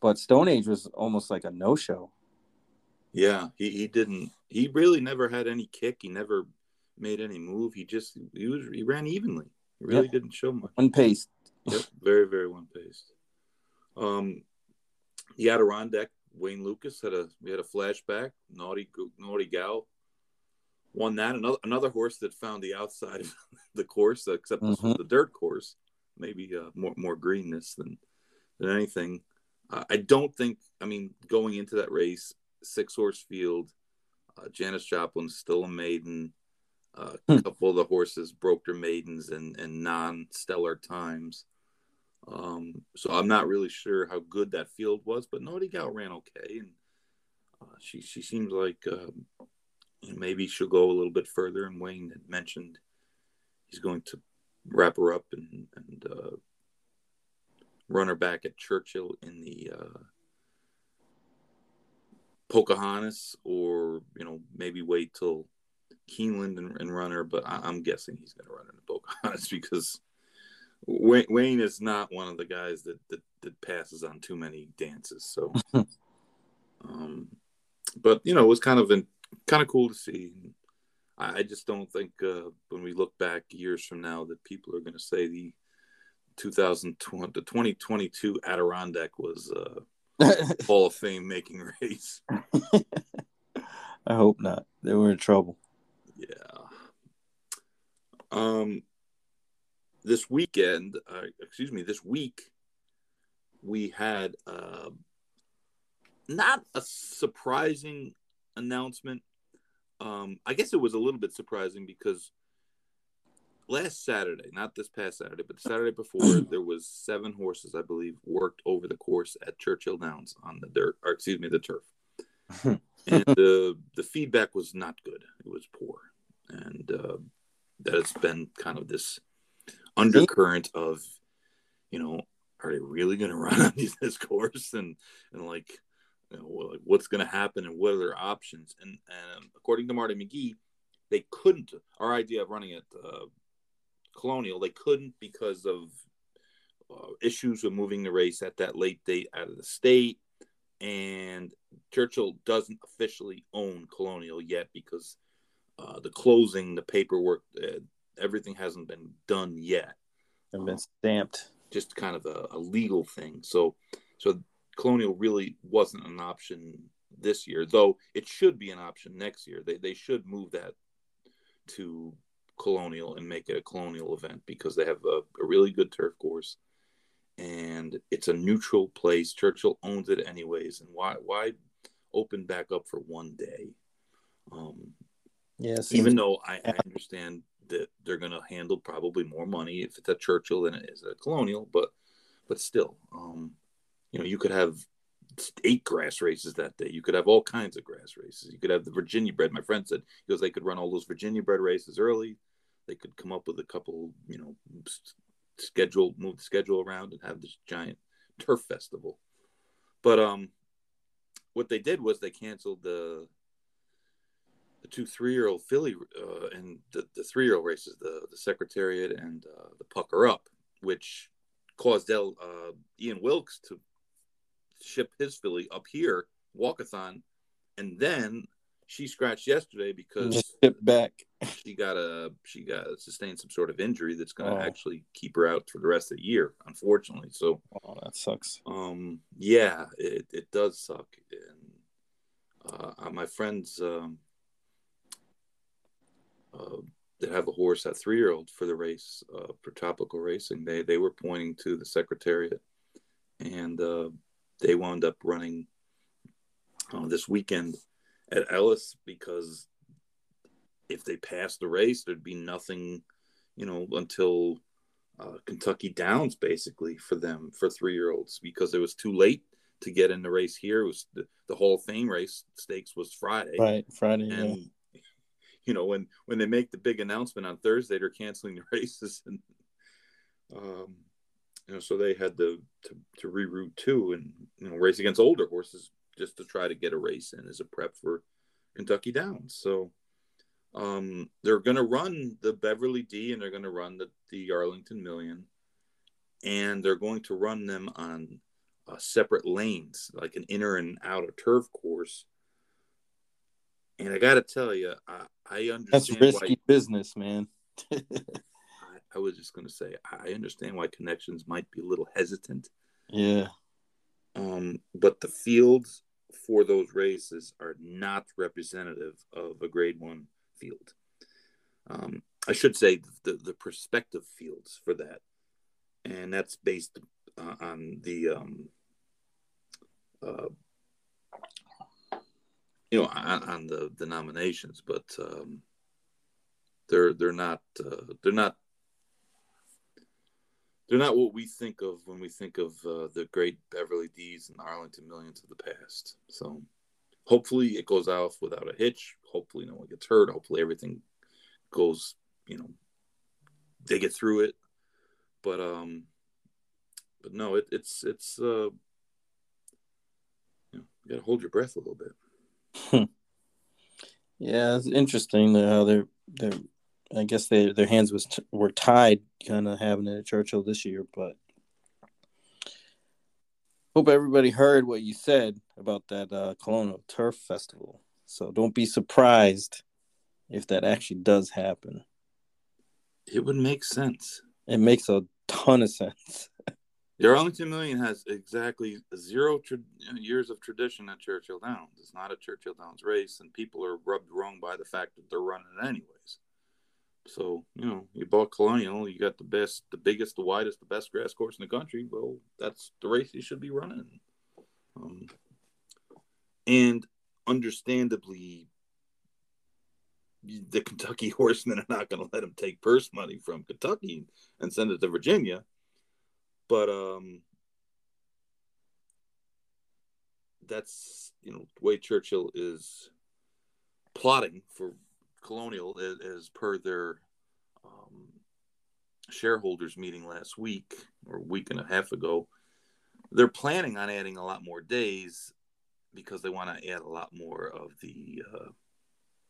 But Stone Age was almost like a no show. Yeah, he, he didn't. He really never had any kick. He never made any move. He just he was he ran evenly really didn't show much. One paced. Yep, very very one paced. Um, the Adirondack Wayne Lukas had a we had a flashback. Naughty Naughty Gal won that. Another another horse that found the outside of the course, except mm-hmm. this was the dirt course. Maybe uh, more more greenness than than anything. Uh, I don't think. I mean, going into that race, six horse field. Uh, Janis Joplin's still a maiden. Uh, a couple of the horses broke their maidens and, and non stellar times. Um, so I'm not really sure how good that field was, but Naughty Gal ran okay, and uh, she she seems like um, maybe she'll go a little bit further. And Wayne had mentioned he's going to wrap her up and and uh, run her back at Churchill in the uh, Pocahontas, or you know maybe wait till Keeneland and, and runner, but I, am guessing he's going to run into Pocahontas because Wayne, Wayne, is not one of the guys that, that, that passes on too many dances. So, um, but you know, it was kind of an, kind of cool to see. I, I just don't think uh, when we look back years from now that people are going to say the 2020 the 2022 Adirondack was uh, Hall of Fame making race. I hope not. They were in trouble. Yeah. Um, this weekend, uh, excuse me, this week, we had uh, not a surprising announcement. Um, I guess it was a little bit surprising because last Saturday, not this past Saturday, but the Saturday before, there was seven horses, I believe, worked over the course at Churchill Downs on the dirt, or excuse me, the turf. and the the feedback was not good. It was poor, and uh, that has been kind of this undercurrent of, you know, are they really going to run on this course and and like, you know, what's going to happen and what are their options? And and according to Marty McGee, they couldn't. Our idea of running at uh, Colonial, they couldn't because of uh, issues with moving the race at that late date out of the state. And Churchill doesn't officially own Colonial yet because uh, the closing, the paperwork, uh, everything hasn't been done yet. And been stamped. Just kind of a, a, legal thing. So, so Colonial really wasn't an option this year, though it should be an option next year. They they should move that to Colonial and make it a Colonial event because they have a, a really good turf course, and it's a neutral place. Churchill owns it anyways, and why why open back up for one day? Um, yes, even though I, I understand that they're going to handle probably more money if it's a Churchill than it is a Colonial, but but still, um, you know, you could have eight grass races that day. You could have all kinds of grass races. You could have the Virginia bred. My friend said he goes, they could run all those Virginia bred races early. They could come up with a couple, you know, schedule, move the schedule around and have this giant turf festival. But um, what they did was they canceled the the two three year old filly uh, and the, the three year old races, the the Secretariat and uh, the Pucker Up, which caused El, uh, Ian Wilkes to ship his filly up here, walkathon, and then she scratched yesterday because back. She got a she got sustained some sort of injury that's going to oh. actually keep her out for the rest of the year, unfortunately. So, oh, that sucks. Um, yeah, it it does suck. And uh, my friends um, uh, that have a horse at three year old for the race uh, for tropical racing, they they were pointing to the secretariat, and uh, they wound up running uh, this weekend at Ellis because if they passed the race, there'd be nothing, you know, until uh, Kentucky Downs basically for them for three year olds because it was too late to get in the race here. It was the, the Hall of Fame race stakes was Friday, right? Friday, and yeah. you know when when they make the big announcement on Thursday, they're canceling the races, and um, you know so they had to to, to reroute too, and you know race against older horses just to try to get a race in as a prep for Kentucky Downs. So um, they're going to run the Beverly D and they're going to run the, the Arlington Million, and they're going to run them on uh, separate lanes, like an inner and outer turf course. And I got to tell you, I, I understand that's risky why, business, man. I, I was just going to say, I understand why connections might be a little hesitant. Yeah. Um, but the fields for those races are not representative of a grade one field. Um, I should say the, the prospective fields for that. And that's based uh, on the, um, uh, you know, on, on, the, the nominations, but um, they're they're not uh, they're not they're not what we think of when we think of uh, the great Beverly D's and Arlington Millions of the past. So hopefully it goes off without a hitch. Hopefully no one gets hurt. Hopefully everything goes, you know, they get through it. But um, but no, it, it's it's uh, you know, you gotta hold your breath a little bit. Yeah, it's interesting how they're they're I guess they, their hands was t- were tied, kind of having it at Churchill this year. But Hope everybody heard what you said about that uh, Colonial Turf Festival. So don't be surprised if that actually does happen. It would make sense. It makes a ton of sense. Your Arlington Million has exactly zero tra- years of tradition at Churchill Downs. It's not a Churchill Downs race, and people are rubbed wrong by the fact that they're running it anyways. So you know, you bought Colonial, you got the best, the biggest, the widest, the best grass course in the country. Well, that's the race you should be running. Um, and understandably, the Kentucky horsemen are not going to let him take purse money from Kentucky and send it to Virginia. But um, that's you know the way Churchill is plotting for Colonial as per their um, shareholders meeting last week or week and a half ago. They're planning on adding a lot more days because they want to add a lot more of the uh,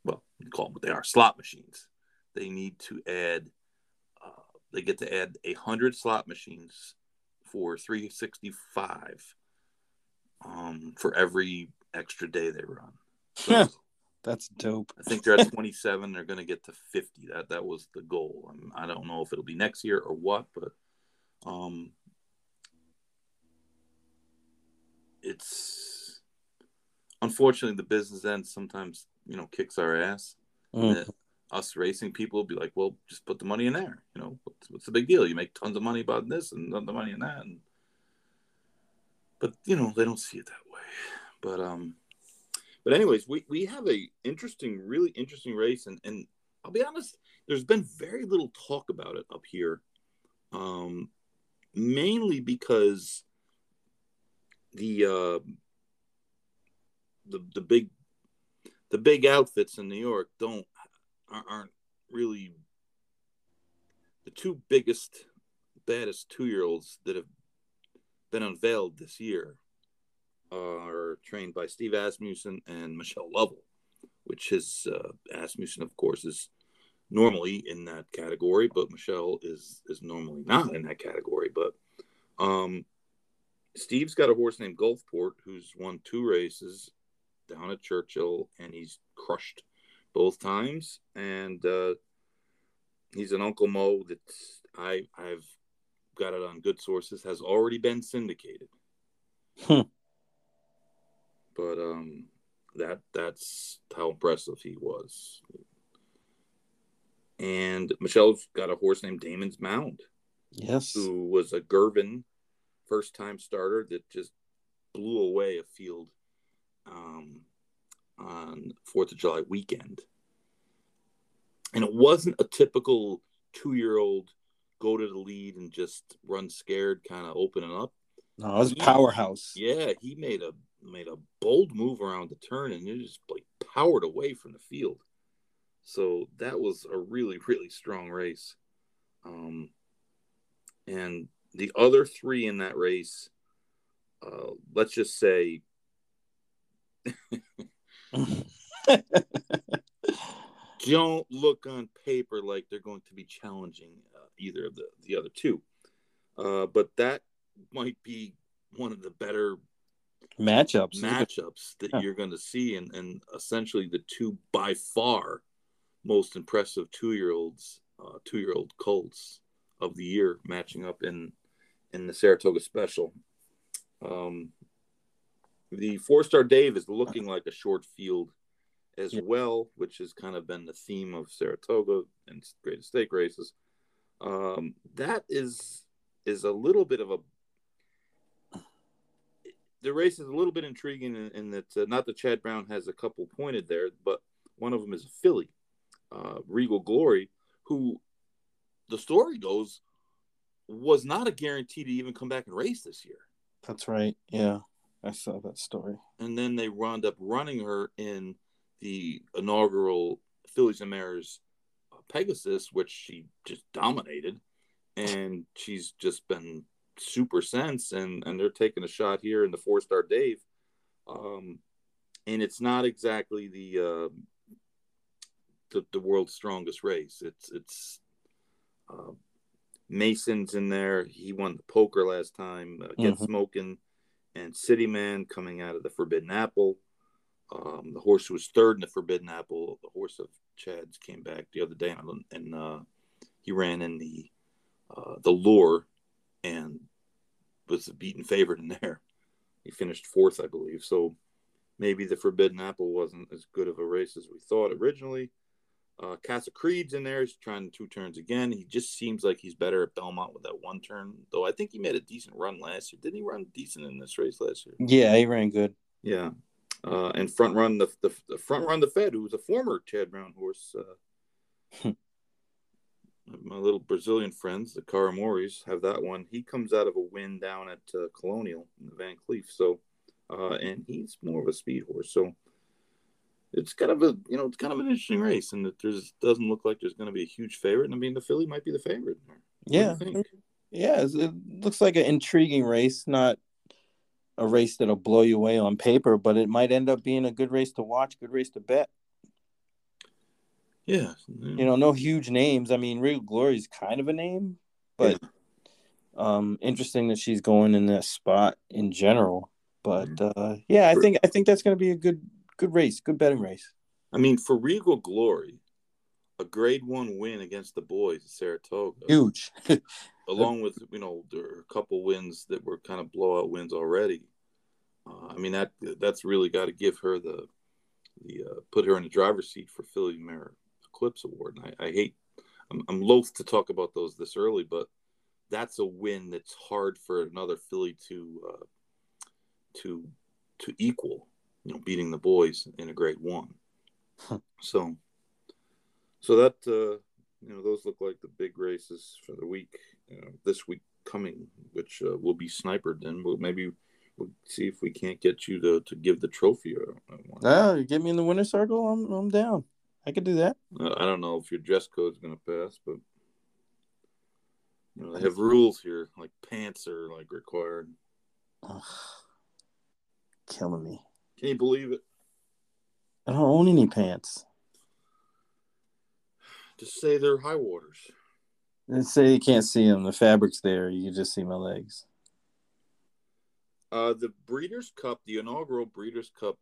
well, you call them what they are slot machines. They need to add. Uh, they get to add a hundred slot machines for 365 um, for every extra day they run. So, That's dope. I think they're at 27. They're going to get to 50. That that was the goal. I, mean, I don't know if it'll be next year or what, but um, it's unfortunately the business end sometimes you know kicks our ass. Mm. Us racing people will be like, well, just put the money in there. You know, what's, what's the big deal? You make tons of money about this and tons of money in that. And, but you know, they don't see it that way. But um, but anyways, we we have a interesting, really interesting race, and and I'll be honest, there's been very little talk about it up here, um, mainly because the uh, the the big the big outfits in New York don't aren't really the two biggest baddest two year olds that have been unveiled this year are trained by Steve Asmussen and Michelle Lovell, which is uh, Asmussen, of course, is normally in that category, but Michelle is is normally not in that category. But um, Steve's got a horse named Gulfport who's won two races down at Churchill, and he's crushed both times. And uh, he's an Uncle Mo that I I've got it on good sources has already been syndicated. Hmm. But um, that that's how impressive he was. And Michelle's got a horse named Damon's Mound, Yes. who was a Gervin first time starter that just blew away a field um, on Fourth of July weekend. And it wasn't a typical two year old go to the lead and just run scared, kind of opening up. No, it was He- powerhouse. Yeah, he made a made a bold move around the turn and it just like powered away from the field. So that was a really really strong race. Um, and the other three in that race, uh, let's just say, don't look on paper like they're going to be challenging uh, either of the the other two. Uh, but that might be one of the better Matchups. matchups that Yeah. you're going to see, and, and essentially the two by far most impressive two year olds, uh, two year old Colts of the year matching up in in the Saratoga Special. Um, the Fourstardave is looking like a short field as Yeah. well, which has kind of been the theme of Saratoga and greatest stake races. Um, that is is a little bit of a the race is a little bit intriguing in, in that uh, not that Chad Brown has a couple pointed there, but one of them is a filly, uh, Regal Glory, who the story goes was not a guarantee to even come back and race this year. That's right. Yeah. I saw that story. And then they wound up running her in the inaugural fillies and Mares uh, Pegasus, which she just dominated. And she's just been super sense and and they're taking a shot here in the Fourstardave. Um and it's not exactly the uh the, the world's strongest race. It's it's uh, Masen's in there. He won the poker last time. Uh, Get Mhm. Smoking and City Man coming out of the Forbidden Apple. Um, the horse was third in the Forbidden Apple, the horse of Chad's, came back the other day, and, and uh, he ran in the uh, the Lure, and was a beaten favorite in there. He finished fourth, I believe. So maybe the Forbidden Apple wasn't as good of a race as we thought originally. Uh, Casa Creed's in there. He's trying two turns again. He just seems like he's better at Belmont with that one turn, though. I think he made a decent run last year. Didn't he run decent in this race last year? Yeah, he ran good. Yeah, uh, and front run the, the, the front run the Fed, who was a former Chad Brown horse. Uh, my little Brazilian friends, the Caramoris, have that one. He comes out of a win down at uh, Colonial in the Van Cleef, so uh, and he's more of a speed horse, so it's kind of a you know it's kind of an interesting race, and it there's doesn't look like there's going to be a huge favorite. And I mean, the filly might be the favorite. What yeah, yeah, it looks like an intriguing race, not a race that'll blow you away on paper, but it might end up being a good race to watch, good race to bet. Yeah, you know, no huge names. I mean, Regal Glory is kind of a name, but yeah. um, interesting that she's going in that spot in general. But mm-hmm. uh, yeah, I think I think that's going to be a good good race, good betting race. I mean, for Regal Glory, a Grade One win against the boys at Saratoga, huge. along with you know there are a couple wins that were kind of blowout wins already. Uh, I mean that that's really got to give her the the uh, put her in the driver's seat for Filly Mare Eclipse Award. And I, I hate I'm, I'm loath to talk about those this early, but that's a win that's hard for another Filly to uh, to to equal. You know, beating the boys in a Grade One. so so that uh, you know those look like the big races for the week you know, this week coming, which uh, will be snipered. And we'll maybe we'll see if we can't get you to, to give the trophy. Oh, you get me in the winner circle. I'm I'm down. I could do that. Uh, I don't know if your dress code's going to pass, but you know, they have rules here, like pants are like required. Ugh. Killing me. Can you believe it? I don't own any pants. Just say they're high waters. And say you can't see them. The fabric's there. You can just see my legs. Uh, the Breeders' Cup, the inaugural Breeders' Cup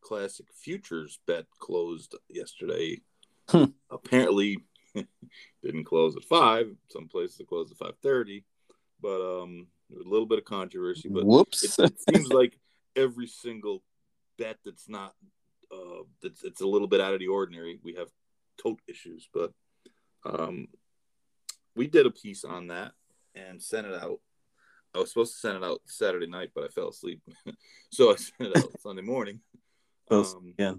Classic Futures bet closed yesterday. Hmm. Apparently, didn't close at five. Some places it closed at five thirty, but um, a little bit of controversy. But whoops, it, it seems like every single bet that's not uh, that's it's a little bit out of the ordinary. We have tote issues, but um, we did a piece on that and sent it out. I was supposed to send it out Saturday night, but I fell asleep, so I sent it out Sunday morning. Um, yeah,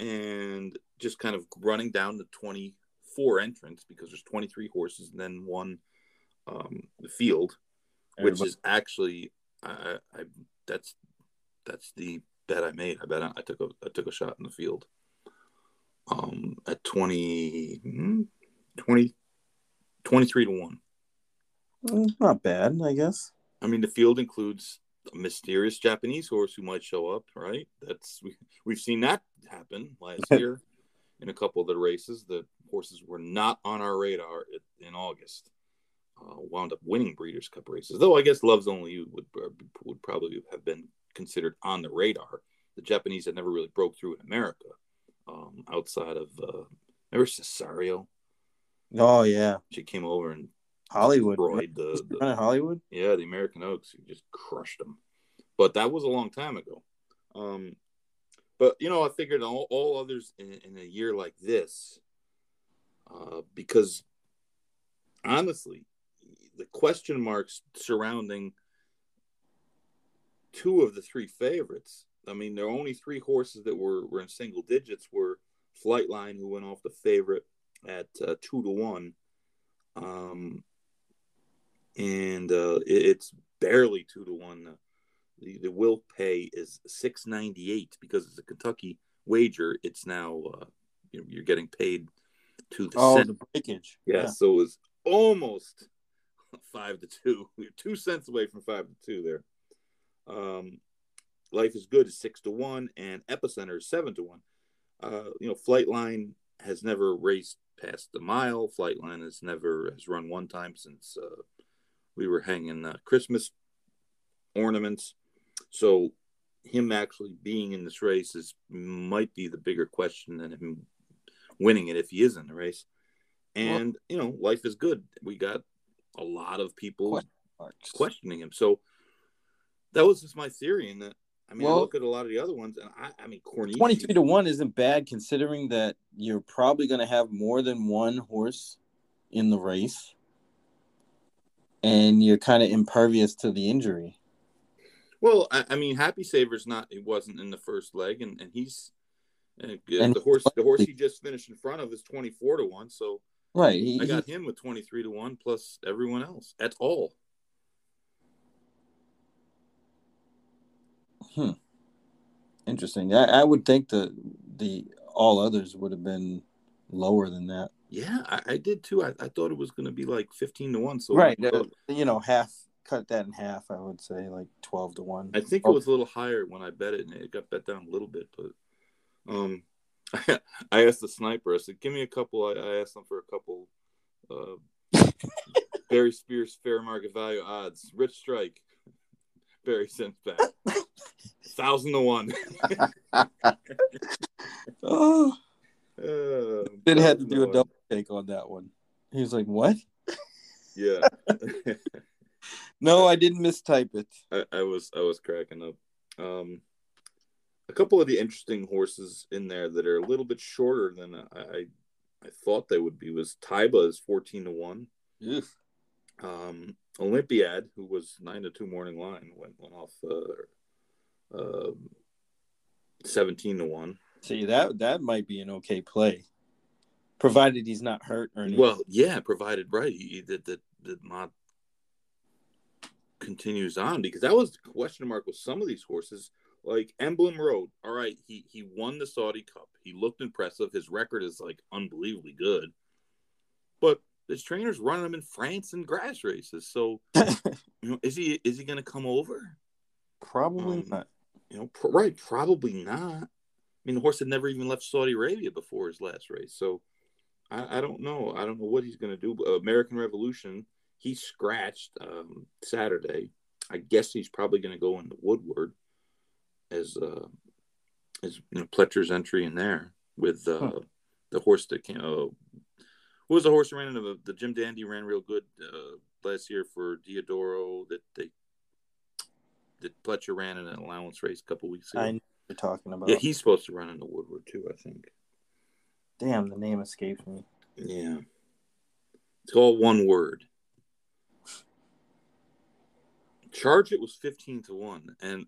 and just kind of running down the twenty-four entrants because there's twenty-three horses and then one um, the field, which is actually I, I that's that's the bet I made. I bet I, I took a I took a shot in the field. Um, at 20, hmm, 20 23 to 1. Mm, not bad, I guess. I mean, the field includes a mysterious Japanese horse who might show up, right? That's we, we've seen that happen last year in a couple of the races. The horses were not on our radar in August. Uh, wound up winning Breeders' Cup races, though I guess Love's Only You would would probably have been considered on the radar. The Japanese had never really broke through in America, um, outside of uh, remember Cesario Oh yeah, she came over and Hollywood. Right? The, the Hollywood. Yeah, the American Oaks. He just crushed them. But that was a long time ago. Um, but you know, I figured all, all others in, in, a year like this, uh, because honestly, the question marks surrounding two of the three favorites. I mean, there are only three horses that were, were in single digits. Were Flightline, who went off the favorite, at uh, two to one, um, and uh, it, it's barely two to one. The the will pay is six ninety eight because it's a Kentucky wager. It's now uh, you're getting paid to the oh cent. the breakage. Yeah, yeah, so it's almost five to two. You're two cents away from five to two there. Um, Life is Good is six to one, and Epicenter is seven to one. Uh, you know, Flightline has never raced past the mile. Flightline has never has run one time since uh, we were hanging uh, Christmas ornaments. So him actually being in this race is might be the bigger question than him winning it if he is in the race. And well, you know, life is good. We got a lot of people questioning him. So that was just my theory. And that I mean, well, I look at a lot of the other ones, and I, I mean, Corniche. Twenty-three to one isn't bad considering that you're probably going to have more than one horse in the race, and you're kind of impervious to the injury. Well, I, I, mean, Happy Saver's not. He wasn't in the first leg, and and he's uh, and the horse. The horse he just finished in front of is twenty four to one. So right, he, I got him with twenty three to one plus everyone else at all. Hmm. Interesting. I, I would think that the all others would have been lower than that. Yeah, I, I did too. I, I thought it was going to be like fifteen to one. So right, uh, you know, half cut that in half. I would say like twelve to one. I think it was a little higher when I bet it, and it got bet down a little bit. But um, I asked the sniper. I said, "Give me a couple." I, I asked them for a couple. Uh, Barry Spears fair market value odds. Rich Strike. Barry sent back. Thousand to one. oh. Uh, Did had to do a double take on that one. He was like, "What?" Yeah. no, I didn't mistype it. I, I, was I was cracking up. Um, a couple of the interesting horses in there that are a little bit shorter than I I, I thought they would be was Taiba is fourteen to one. Yes. Um, Olympiad, who was nine to two morning line, went went off uh, uh, seventeen to one. See that that might be an okay play, provided he's not hurt or anything. Well, yeah, provided right that that that mod continues on because that was the question mark with some of these horses. Like Emblem Road, all right, he he won the Saudi Cup. He looked impressive. His record is like unbelievably good, but his trainer's running him in France and grass races. So, you know, is he is he going to come over? Probably um, not. You know, pr- right? Probably not. I mean, the horse had never even left Saudi Arabia before his last race, so I, I don't know. I don't know what he's going to do. American Revolution, he scratched um, Saturday. I guess he's probably going to go into Woodward as uh, as you know Pletcher's entry in there with uh, huh. the horse that came. Uh, who was the horse who ran into the, the Jim Dandy ran real good uh, last year for Diodoro that they that Pletcher ran in an allowance race a couple weeks ago. I know you're talking about. Yeah, he's supposed to run into Woodward too. I think. Damn, the name escapes me. Yeah, it's all one word. Charge it was fifteen to one, and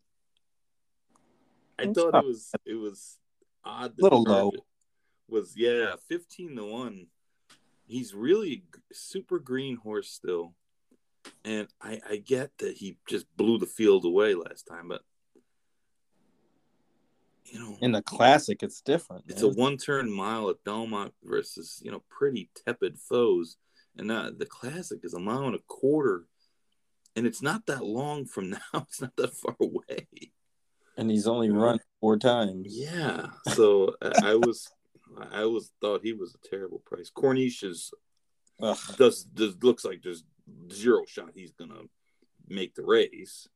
I thought it was it was odd. Little low. Was yeah, fifteen to one he's really super green horse still. And I, I get that he just blew the field away last time, but you know, in the classic, it's different. It's man. a one-turn mile at Belmont versus you know pretty tepid foes, and uh, the classic is a mile and a quarter, and it's not that long from now. It's not that far away, and he's only run four times. Yeah, so I, I was I always thought he was a terrible price. Corniche is does does looks like there's zero shot he's gonna make the race.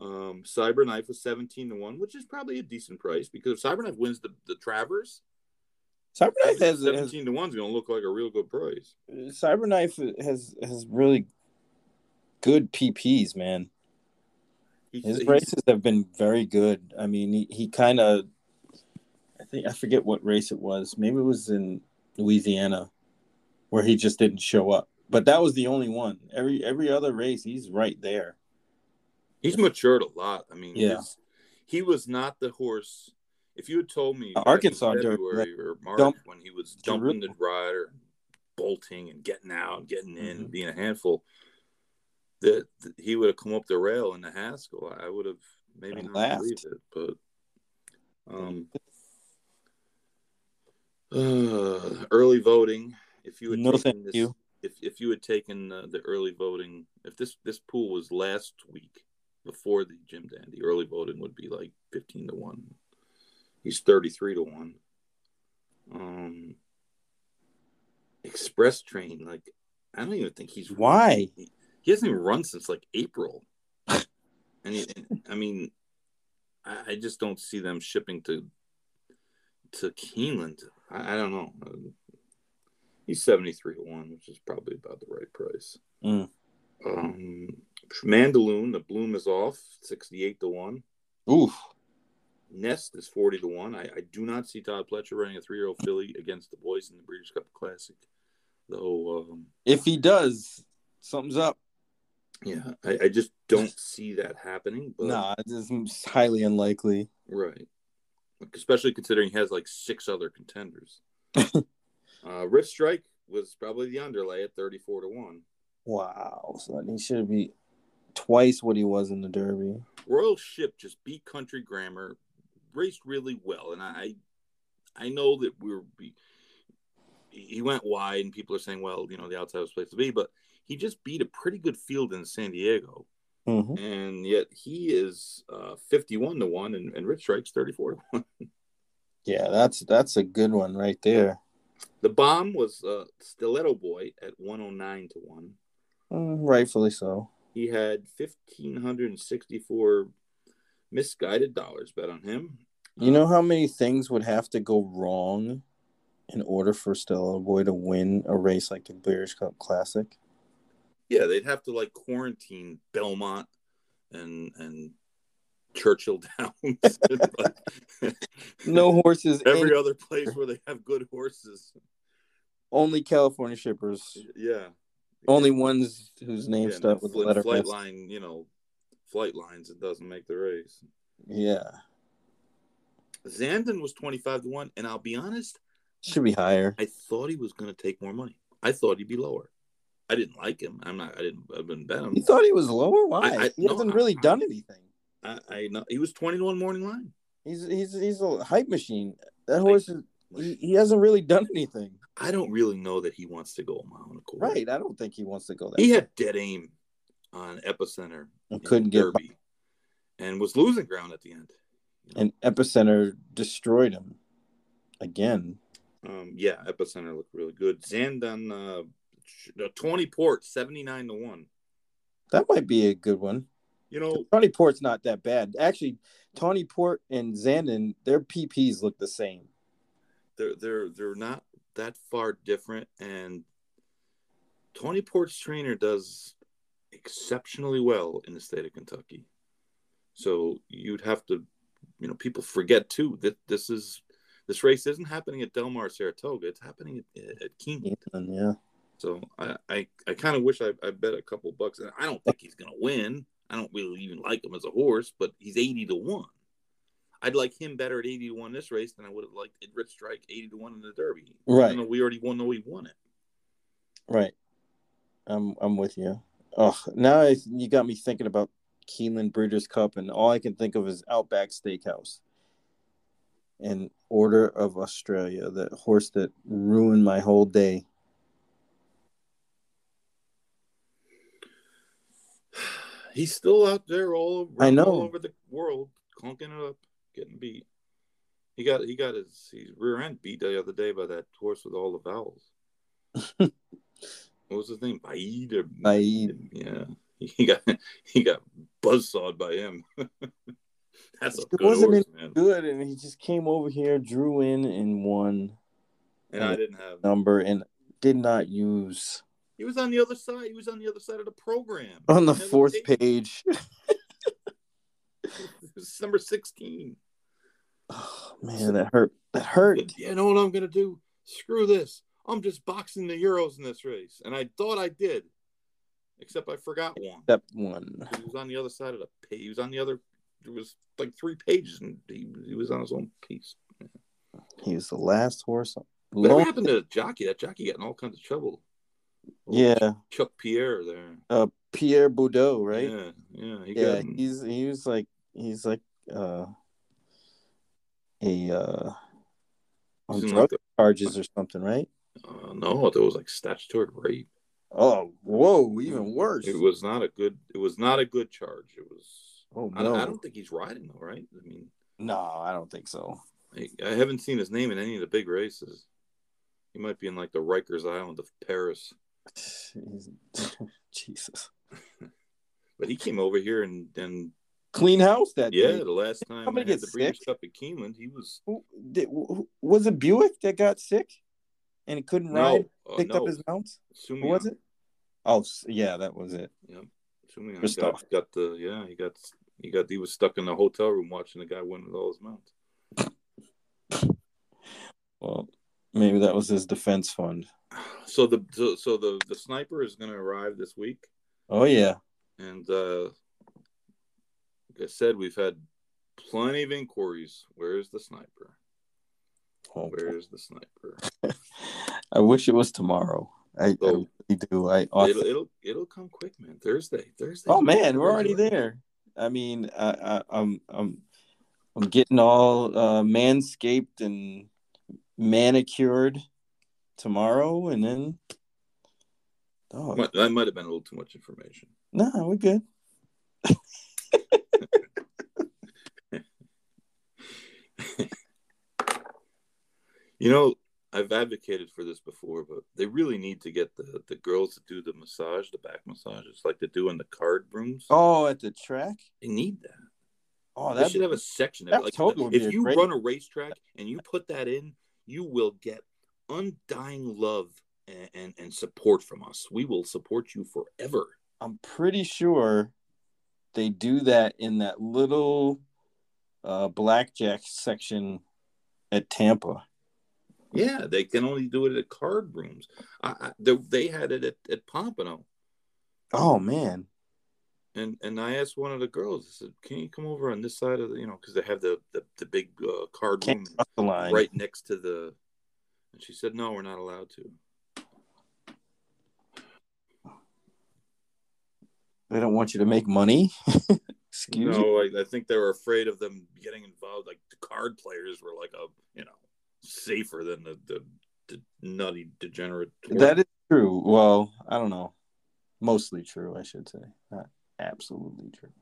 Um, Cyberknife was seventeen to one, which is probably a decent price because if Cyberknife wins the the Travers, Cyberknife has seventeen has, to one is gonna look like a real good price. Cyberknife has has really good PPs, man. He's, His races have been very good. I mean, he, he kind of I think I forget what race it was. Maybe it was in Louisiana where he just didn't show up. But that was the only one. Every every other race, he's right there. He's matured a lot. I mean, yeah, he was not the horse. If you had told me Arkansas February or March dump, when he was jumping the rider, bolting and getting out, and getting in, mm-hmm. and being a handful, that, that, he would have come up the rail in the Haskell, I would have maybe not laughed. believed it. But um, uh, early voting. If you had no, taken this, you. If if you had taken uh, the early voting, if this this pool was last week before the Jim Dandy, early voting would be like fifteen to one. He's thirty three to one. Um, express train, like I don't even think he's why he, he hasn't even run since like April. and, he, and I mean, I, I just don't see them shipping to to Keeneland. I, I don't know. He's seventy three to one, which is probably about the right price. Mm. Um, Mandaloun, the bloom is off, sixty eight to one. Oof. Nest is forty to one. I, I do not see Todd Pletcher running a three year old filly against the boys in the Breeders' Cup Classic, though. Um, If he does, something's up. yeah, I, I just don't see that happening. But Nah, is highly unlikely. Right. Especially considering he has like six other contenders. uh, Rich Strike was probably the underlay at 34 to 1. Wow. So he should be twice what he was in the Derby. Royal Ship just beat Country Grammar, raced really well. And I I know that we're be, he went wide and people are saying, well, you know, the outside was place to be, but he just beat a pretty good field in San Diego. hmm And yet he is uh, 51 to 1 and, and Rich Strike's 34 to 1. Yeah, that's that's a good one right there. The bomb was uh, Stiletto Boy at 109 to 1. Mm, rightfully so. He had 1,564 misguided dollars bet on him. You know how many things would have to go wrong in order for Stiletto Boy to win a race like the Breeders' Cup Classic? Yeah, they'd have to like quarantine Belmont and and Churchill Downs. No horses. Every other place where they have good horses. only California shippers. Yeah. Only ones whose name yeah, start with the letter flight S. line, you know, flight lines, it doesn't make the race. Yeah, Zandon was 25 to 1, and I'll be honest, should be higher. I thought he was going to take more money. I thought he'd be lower. I didn't like him. I'm not. I didn't. I didn't bet him. You thought he was lower? Why? I- I- he no, hasn't really I- done anything. I, I know he was 20 to one morning line. He's he's he's a hype machine. That horse is he, he hasn't really done anything. I don't really know that he wants to go a mile and a quarter. Right. I don't think he wants to go that. He had dead aim on Epicenter. and couldn't get Derby, and was losing ground at the end. and Epicenter destroyed him again. Um, yeah, Epicenter looked really good. Zandon, uh, uh, Tawny Port, 79 to 1. That might be a good one. You know, Tawny Port's not that bad. Actually, Tawny Port and Zandon, their PPs look the same. they're they're they're not that far different and Tawny Port's trainer does exceptionally well in the state of Kentucky. So you'd have to you know people forget too that this is this race isn't happening at Del Mar Saratoga it's happening at, at Keeneland. Yeah. So I I, I kind of wish I, I bet a couple bucks and I don't think he's going to win. I don't really even like him as a horse, but he's 80 to 1. I'd like him better at 80 to 1 this race than I would have liked Rich Strike 80 to 1 in the Derby. Right. Even though we already won, know he won it. Right. I'm I'm with you. Oh, now I, you got me thinking about Keeneland Breeders' Cup, and all I can think of is Outback Steakhouse and Order of Australia, that horse that ruined my whole day. He's still out there all over, I know. all over the world, clunking it up, getting beat. He got he got his, his rear end beat the other day by that horse with all the vowels. what was his name? Baid or Baid. Yeah, he got he got buzzsawed by him. That's a It good wasn't horse, man. Good, and he just came over here, drew in, and won And I didn't have. number, and did not use He was on the other side. He was on the other side of the program. on the fourth page. It's number sixteen. Oh, man, that hurt. That hurt. You know what I'm gonna do? Screw this. I'm just boxing the Euros in this race, and I thought I did, except I forgot one. Step one. He was on the other side of the page. He was on the other. There was like three pages, and he, he was on his own piece. He was the last horse. What happened to that jockey? That jockey got in all kinds of trouble. Yeah, Chuck Pierre there. uh, Pierre Boudot, right? Yeah, yeah. He Yeah, he's he was like he's like uh a uh on drug like the- charges or something, right? uh, no, there was like statutory rape. Oh, whoa, even worse. It was not a good. It was not a good charge. It was. oh I, no, I don't think he's riding though, right? I mean, no, I don't think so. I, I haven't seen his name in any of the big races. He might be in like the Rikers Island of Paris, Jesus. but he came over here and and clean house that Yeah, day. the last time I somebody had get the Breeders'? Cup at Keeneland, he was Who, did, who- was it Buick that got sick and he couldn't ride? no, uh, Picked no, up his mounts. Soumillon. Who was it? Oh, yeah, that was it. Soumillon Christophe. got, got the yeah, he got he got he was stuck in the hotel room watching the guy win with all his mounts. Well, maybe that was his defense fund. So the so, so the the sniper is going to arrive this week, Oh yeah. and uh, like I said, we've had plenty of inquiries. Where's the sniper? Oh, Where's the sniper? I wish it was tomorrow. I, I Oh. do. I It'll it'll it'll come quick, man. Thursday, Thursday. oh man, we're already there. I mean, I, I, I'm I'm I'm getting all uh, manscaped and manicured tomorrow, and then oh That might have been a little too much information. no, we're good. You know, I've advocated for this before, but they really need to get the, the girls to do the massage, the back massages, like they do in the card rooms. Oh, at the track. They need that. Oh, that should have a section. Of, like, totally if you great- run a racetrack and you put that in, you will get undying love and, and, and support from us. We will support you forever. I'm pretty sure they do that in that little uh, blackjack section at Tampa. Yeah, they can only do it at card rooms. I, I, they, they had it at, at Pompano. Oh man, And and I asked one of the girls, I said, "Can you come over on this side of the, you know, because they have the the, the big uh, card room can't cross the line. right next to the." And she said, "No, we're not allowed to." They don't want you to make money. Excuse me. no, I, I think they were afraid of them getting involved. Like the card players were like a, you know, safer than the the, the nutty degenerate. That is true. Well, I don't know. Mostly true, I should say. Not absolutely true.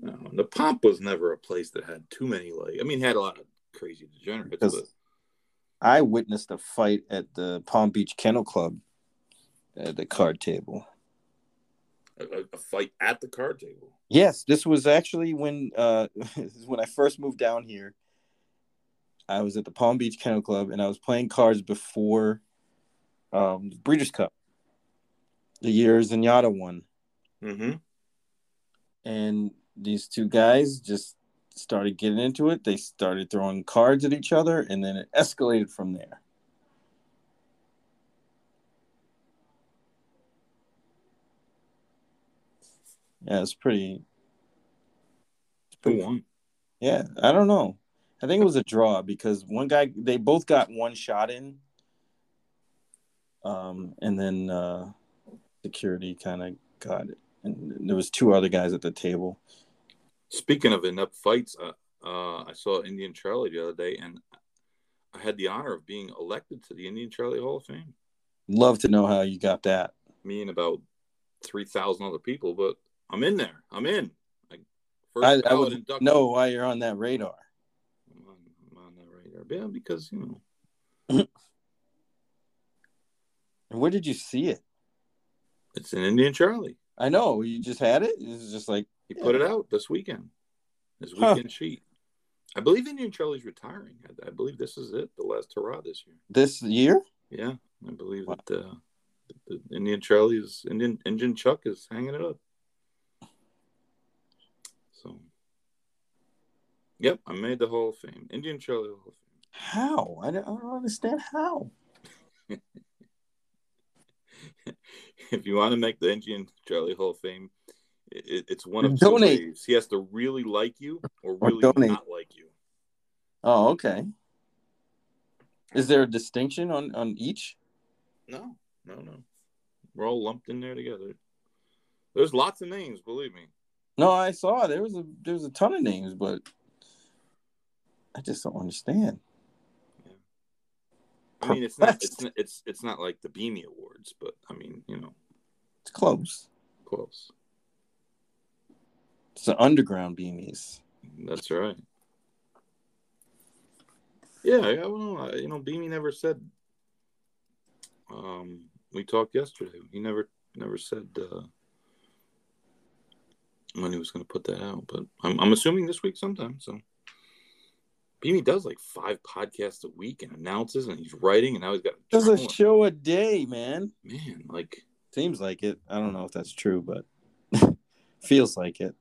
no, the Pomp was never a place that had too many like. I mean, had a lot of crazy degenerates, but I witnessed a fight at the Palm Beach Kennel Club at the card table. a, a- fight at the card table. Yes, this was actually when uh when I first moved down here. I was at the Palm Beach Kennel Club and I was playing cards before um the Breeders' Cup. The year Zenyatta won. Mm-hmm. And these two guys just started getting into it. They started throwing cards at each other and then it escalated from there. Yeah, it's pretty Who won? Yeah, I don't know. I think it was a draw because one guy they both got one shot in. Um and then uh security kind of got it. And there was two other guys at the table. Speaking of inept fights, uh, uh, I saw Indian Charlie the other day, and I had the honor of being elected to the Indian Charlie Hall of Fame. Love to know how you got that. Me and about three thousand other people, but I'm in there. I'm in. Like first I, I would induction. know why you're on that radar. I'm on, I'm on that radar. Yeah, because you know And where did you see it? it's an Indian Charlie. I know you just had it. It's just like He Yeah. put it out this weekend. His Huh. weekend sheet. I believe Indian Charlie's retiring. I, I believe this is it, the last hurrah this year. this year. Yeah, I believe Wow. that uh, the the Indian Charlie is Indian Indian Chuck is hanging it up. So, yep, I made the Hall of Fame. Indian Charlie Hall of Fame. How? I don't, I don't understand how. if you want to make the Indian Charlie Hall of Fame, it, it's one of Donate. two ways. He has to really like you or Or really donate. not like you. Oh, okay. Is there a distinction on on each? No, no, no. We're all lumped in there together. There's lots of names, believe me. No, I saw there was a there was a ton of names, but I just don't understand. I mean, it's not it's it's it's not like the Beamy Awards, but I mean, you know, It's close. close. It's the underground beamies. That's right. Yeah, I don't know. You know, Beamy never said. Um, we talked yesterday. He never never said. uh when he was going to put that out, but I'm, I'm assuming this week sometime. So Beanie does like five podcasts a week and announces, and he's writing, and now he's got a Does a show a day, man. man. Like Seems like it. I don't know if that's true, but feels like it.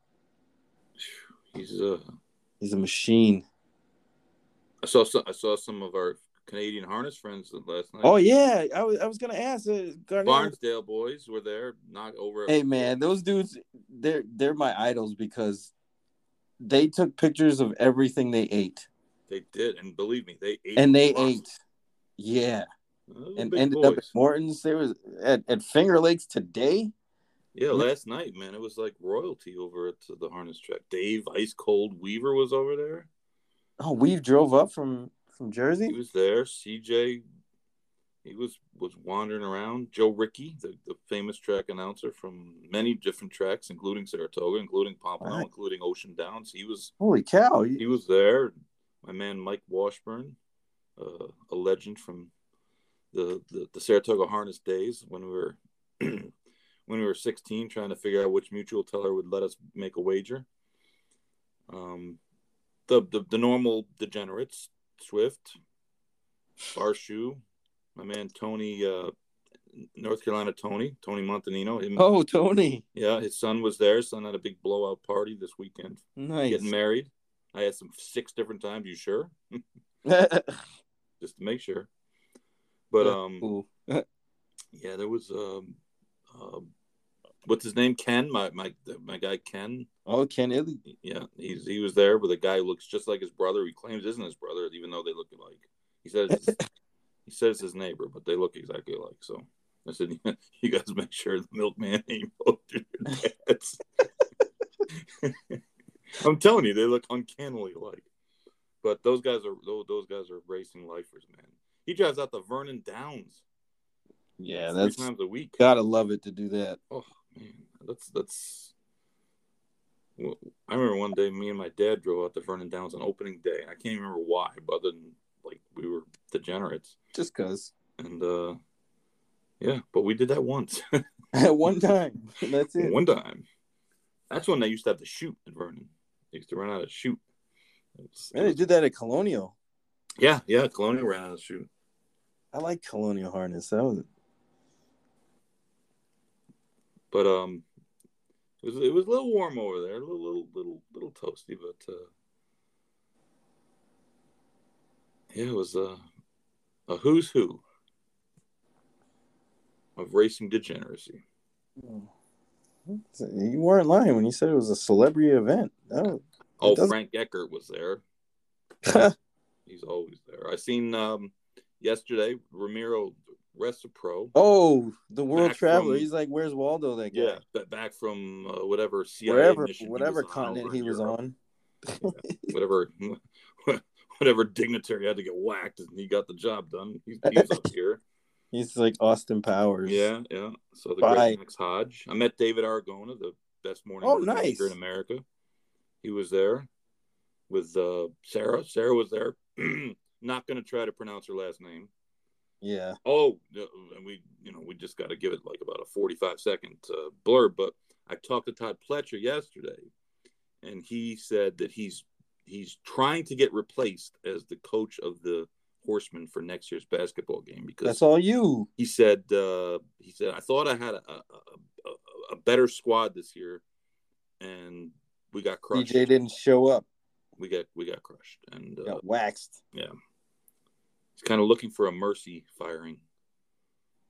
He's uh. He's a machine. I saw some, I saw some of our Canadian harness friends last night. Oh yeah, I was I was gonna ask. Uh. Barnsdale boys were there, not over. Hey man, those dudes, they're they're my idols because they took pictures of everything they ate, They did, and believe me, they ate. and they awesome. ate. Yeah, Those and ended up at. Morton's. There was at, at Finger Lakes today. Yeah, last night, man, it was like royalty over at the harness track. Dave Ice Cold Weaver was over there. Oh, we drove up from from Jersey. He was there. CJ, he was was wandering around. Joe Ricky, the, the famous track announcer from many different tracks, including Saratoga, including Pompano, Right. including Ocean Downs. He was Holy cow! he was there. My man Mike Washburn, uh, a legend from the, the the Saratoga harness days when we were when we were 16, trying to figure out which mutuel teller would let us make a wager. Um, the the, the normal degenerates, Swift, Barshoe, my man Tony, uh, North Carolina Tony, Tony Montanino. Him, Oh, Tony, yeah, his son was there. His son had a big blowout party this weekend nice. getting married. I asked him six different times. You sure? Just to make sure. But um, yeah, there was um, uh, what's his name? Ken, my my my guy Ken. oh, Ken Illy. Yeah, he's he was there with a guy who looks just like his brother. He claims isn't his brother, even though they look alike. He says he says his neighbor, but they look exactly alike. So I said, you guys make sure the milkman ain't both your dads. I'm telling you, they look uncannily alike. But those guys are those, those guys are racing lifers, man. He drives out the Vernon Downs Yeah, three that's times a week. gotta love it to do that. Oh man, that's that's. I remember one day me and my dad drove out to Vernon Downs on opening day. I can't remember why, but other than like we were degenerates, Just cause and uh yeah, but we did that once, at one time. That's it. one time. That's when they used to have to shoot at Vernon. They used to run out of shoot. Man, they did that at Colonial. yeah, yeah, Colonial ran out of shoot. I like Colonial harness. That was but um, it was it was a little warm over there, a little little little little toasty, but uh, yeah, it was uh, a who's who of racing degeneracy. you weren't lying when you said it was a celebrity event. Oh, Frank Eckert was there. He's always there. I seen um yesterday Ramiro Restrepo. oh, the world traveler. from- He's like, "Where's Waldo?" That guy. Yeah, ba- back from uh, whatever CIA wherever, mission he whatever was on continent he was on. whatever whatever dignitary had to get whacked and he got the job done. He's, he's up here. He's like Austin Powers. Yeah, yeah. So the Bye. great Max Hodge. I met David Aragona, the best morning Oh, nice. in America. He was there with uh, Sarah. Sarah was there. Not going to try to pronounce her last name. Yeah. Oh, uh, and we, you know, we just got to give it like about a forty-five second uh, blurb. But I talked to Todd Pletcher yesterday, and he said that he's he's trying to get replaced as the coach of the Horsemen for next year's basketball game because That's all you. he said uh, he said I thought I had a, a, a, a better squad this year, and we got crushed. DJ didn't show up. We got we got crushed, and uh, Got waxed. He's kind of looking for a mercy firing.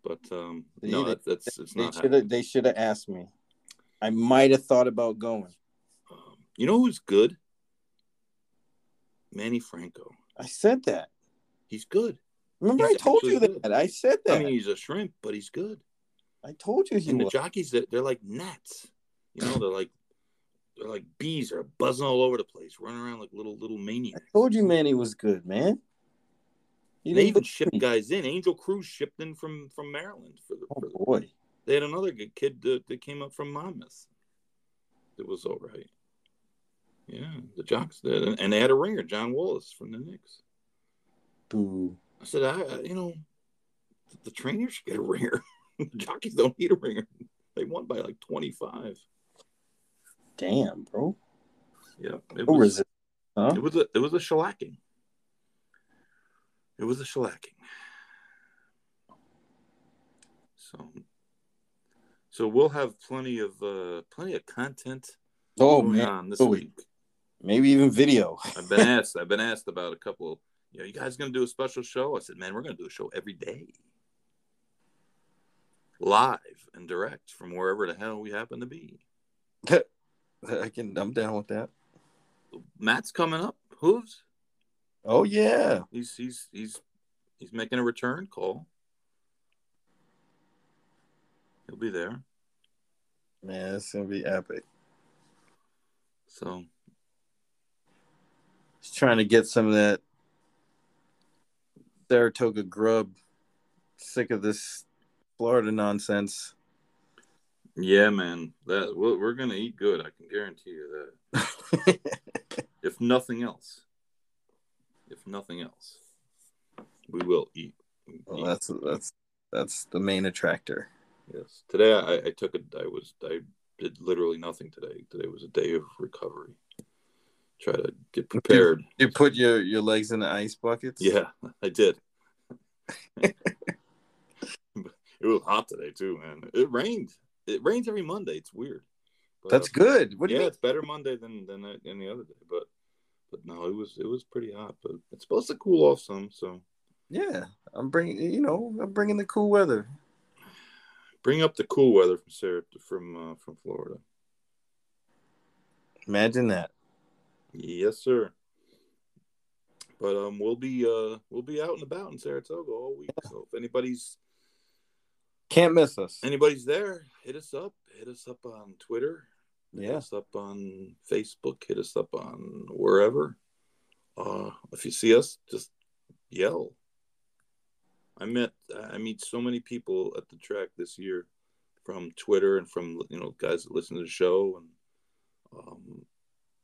But um, They- no, that, that's it's They not should have. They should have asked me. I might have thought about going. Um, you know who's good? Manny Franco. I said that. He's good. Remember, He's I told you that. good. I said that. I mean, he's a shrimp, but he's good. I told you he And the jockeys, they're, they're like gnats. You know, they're like they're like bees. They're buzzing all over the place, running around like little little maniacs. I told you, Manny was good, man. They even shipped guys in. Angel Cruz shipped in from from Maryland for the. Oh For the boy. they had another good kid that, that came up from Monmouth. It was all right. Yeah, the jocks did, and they had a ringer, John Wallace from the Knicks. Boo. I said, I, you know, the, the trainers should get a ringer. the jockeys don't need a ringer. They won by like twenty five. Damn, bro. Yeah, it was. Huh? It was a it was a shellacking. It was a shellacking. So, so we'll have plenty of uh plenty of content Oh going man, on this Oh, week. maybe even video. I've been asked. I've been asked about a couple. You know, you guys gonna do a special show? I said, man, we're gonna do a show every day, live and direct from wherever the hell we happen to be. I can. I'm down with that. Matt's coming up. Hooves. Oh yeah. He's he's he's he's making a return call. He'll be there. Man, it's gonna be epic. So he's trying to get some of that Saratoga grub. Sick of this Florida nonsense. yeah, man, that we're, we're gonna eat good. I can guarantee you that. If nothing else, if nothing else, we will eat. well, Eat. that's that's that's the main attractor. Yes. Today I, I took a I was I did literally nothing today. Today was a day of recovery. Try to get prepared. You put your your legs in the ice buckets. Yeah, I did. it was hot today too, man. It rained. It rains every Monday. It's weird. But, that's good. What do yeah, you mean? it's better Monday than than any other day. But but no, it was it was pretty hot. But it's supposed to cool off some. So Yeah, I'm bringing. You know, I'm bringing the cool weather. bring up the cool weather from Sarah from uh, from Florida. Imagine that. Yes, sir. But um, we'll be uh we'll be out and about in Saratoga all week. So if anybody's Can't miss us. anybody's there, hit us up. Hit us up on Twitter. Hit us up on Facebook. Hit us up on wherever. Uh, if you see us, just yell. I met I meet so many people at the track this year from Twitter and from you know guys that listen to the show and um,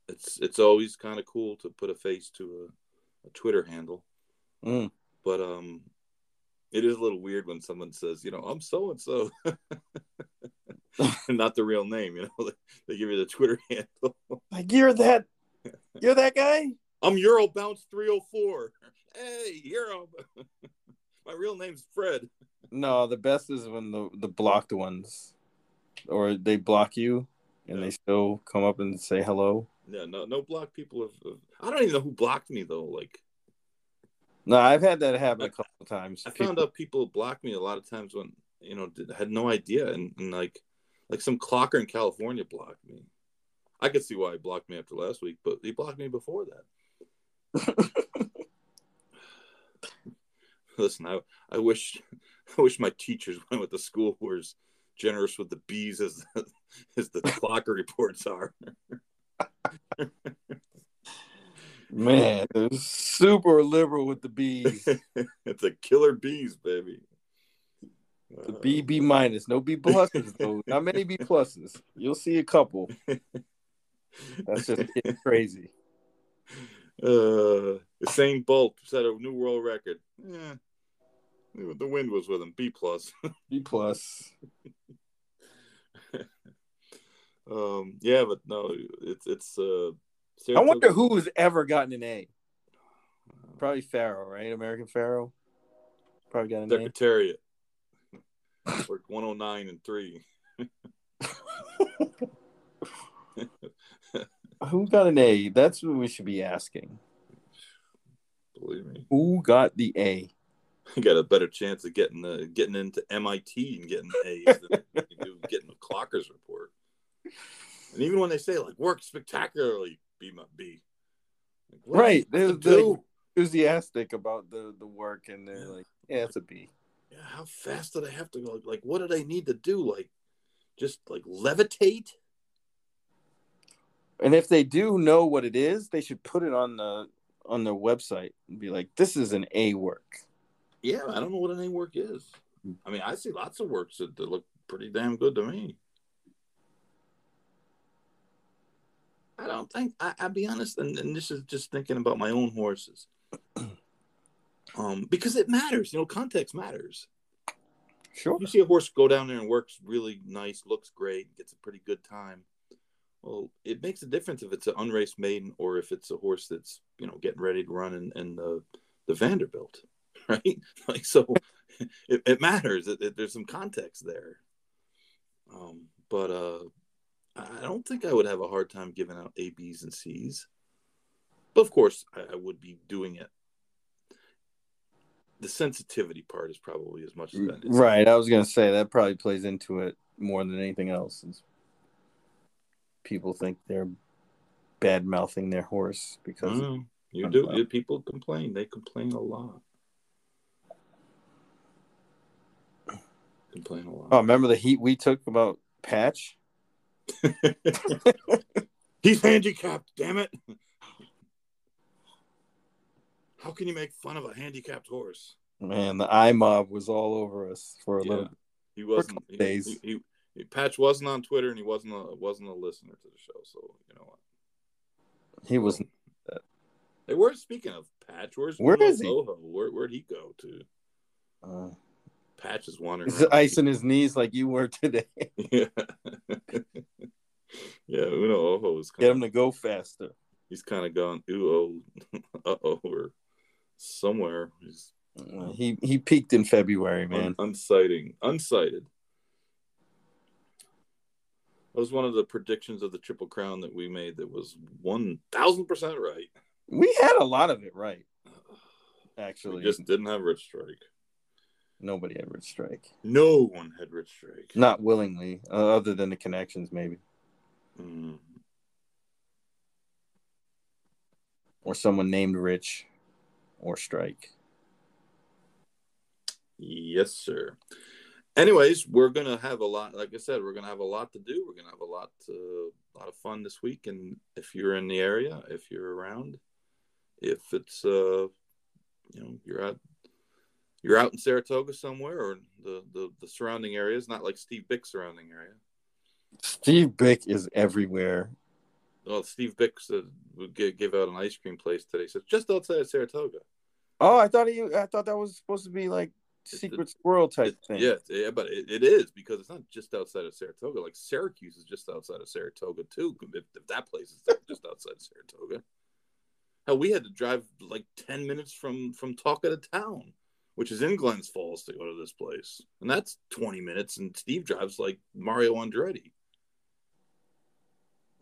it's it's always kind of cool to put a face to a, a Twitter handle, Mm. but um, it is a little weird when someone says you know I'm so and so, not the real name. You know they give you the Twitter handle. Like you're that. You're that guy. I'm Euro Bounce 304. Hey, Euro. My real name's Fred. No, the best is when the the blocked ones, or they block you, and Yeah. they still come up and say hello. Yeah, no, no block people have, have. I don't even know who blocked me though. Like, No, I've had that happen a couple of times. I found out people block me a lot of times when you know did, had no idea, and, and like, like some clocker in California blocked me. I could see why he blocked me after last week, but he blocked me before that. Listen, I, I wish, I wish my teachers went with the school who was generous with the bees as as the clocker reports are. Man, they're super liberal with the bees. it's a killer bees, baby. The B B minus, no B pluses though. Not many B pluses. You'll see a couple. That's just crazy. Uh, Usain Bolt set a new world record. Yeah, the wind was with him. B plus. B plus. Um, yeah, but no, it's it's. Uh, I wonder who has ever gotten an A. Probably Pharoah, right? American Pharoah. Probably got an A. Worked 109 and three. Who got an A? That's what we should be asking. Believe me, Who got the A? you got a better chance of getting uh, getting into MIT and getting A's than you do getting a Clockers report. And even when they say like work spectacularly, B my B. Like, Right. They're, do? enthusiastic about the, the work and they're Yeah. like, yeah, it's a B. Yeah, how fast did I have to go? Like, what did I need to do? Like, just like levitate? And if they do know what it is, they should put it on the on their website and be like, this is an A work. Yeah, I don't know what an A work is. I mean, I see lots of works that, that look pretty damn good to me. I don't think I, I'll be honest, and, and this is just thinking about my own horses. Um, because it matters, you know, context matters. Sure. You see a horse go down there and works really nice, looks great, gets a pretty good time. Well, it makes a difference if it's an unraced maiden or if it's a horse that's you know getting ready to run in, in the the Vanderbilt, right? Like so, it, it matters. It, it, there's some context there. Um, but uh, I don't think I would have a hard time giving out A, B's, and C's. But of course, I, I would be doing it. The sensitivity part is probably as much as that. Is. Right. I was gonna say that probably plays into it more than anything else. Is people think they're bad mouthing their horse because Mm, you do. People complain. They complain a lot. Complain a lot. Oh, remember the heat we took about Patch? He's handicapped, damn it. How can you make fun of a handicapped horse? Man, the eye mob was all over us for a Yeah. little. He wasn't he, days. He, he, he- Patch wasn't on Twitter and he wasn't a wasn't a listener to the show, so you know what? He was. Hey, where's speaking of Patch? Where's Where Uno is he? Where where'd he go to? Uh, Patch is wandering. he's around. icing his knees like you were today. Yeah. yeah, Un Ojo is Get him to go faster. he's kind of gone ooh oh uh oh or somewhere. He's Uh, He he peaked in February, man. un- unsighting, unsighted. That was one of the predictions of the Triple Crown that we made that was one thousand percent right. We had a lot of it right, We actually. just didn't have Rich Strike. Nobody had Rich Strike. No one had Rich Strike. Not willingly, uh, other than the connections, maybe, Mm. or someone named Rich, or Strike. Yes, sir. Anyways, we're gonna have a lot. Like I said, we're gonna have a lot to do. We're gonna have a lot, to, a lot of fun this week. And if you're in the area, if you're around, if it's uh, you know, you're out, you're out in Saratoga somewhere or the the, the surrounding areas, not like Steve Byk's surrounding area. Steve Byk is everywhere. Well, Steve Byk said would give out an ice cream place today. So just outside of Saratoga. Oh, I thought he. I thought that was supposed to be like secret squirrel type It- thing. Yeah, yeah, but it, it is because it's not just outside of Saratoga. Like Syracuse is just outside of Saratoga too. If, if that place is just outside of Saratoga, hell, we had to drive like ten minutes from from Talka to town, which is in Glens Falls, to go to this place, and that's twenty minutes. And Steve drives like Mario Andretti.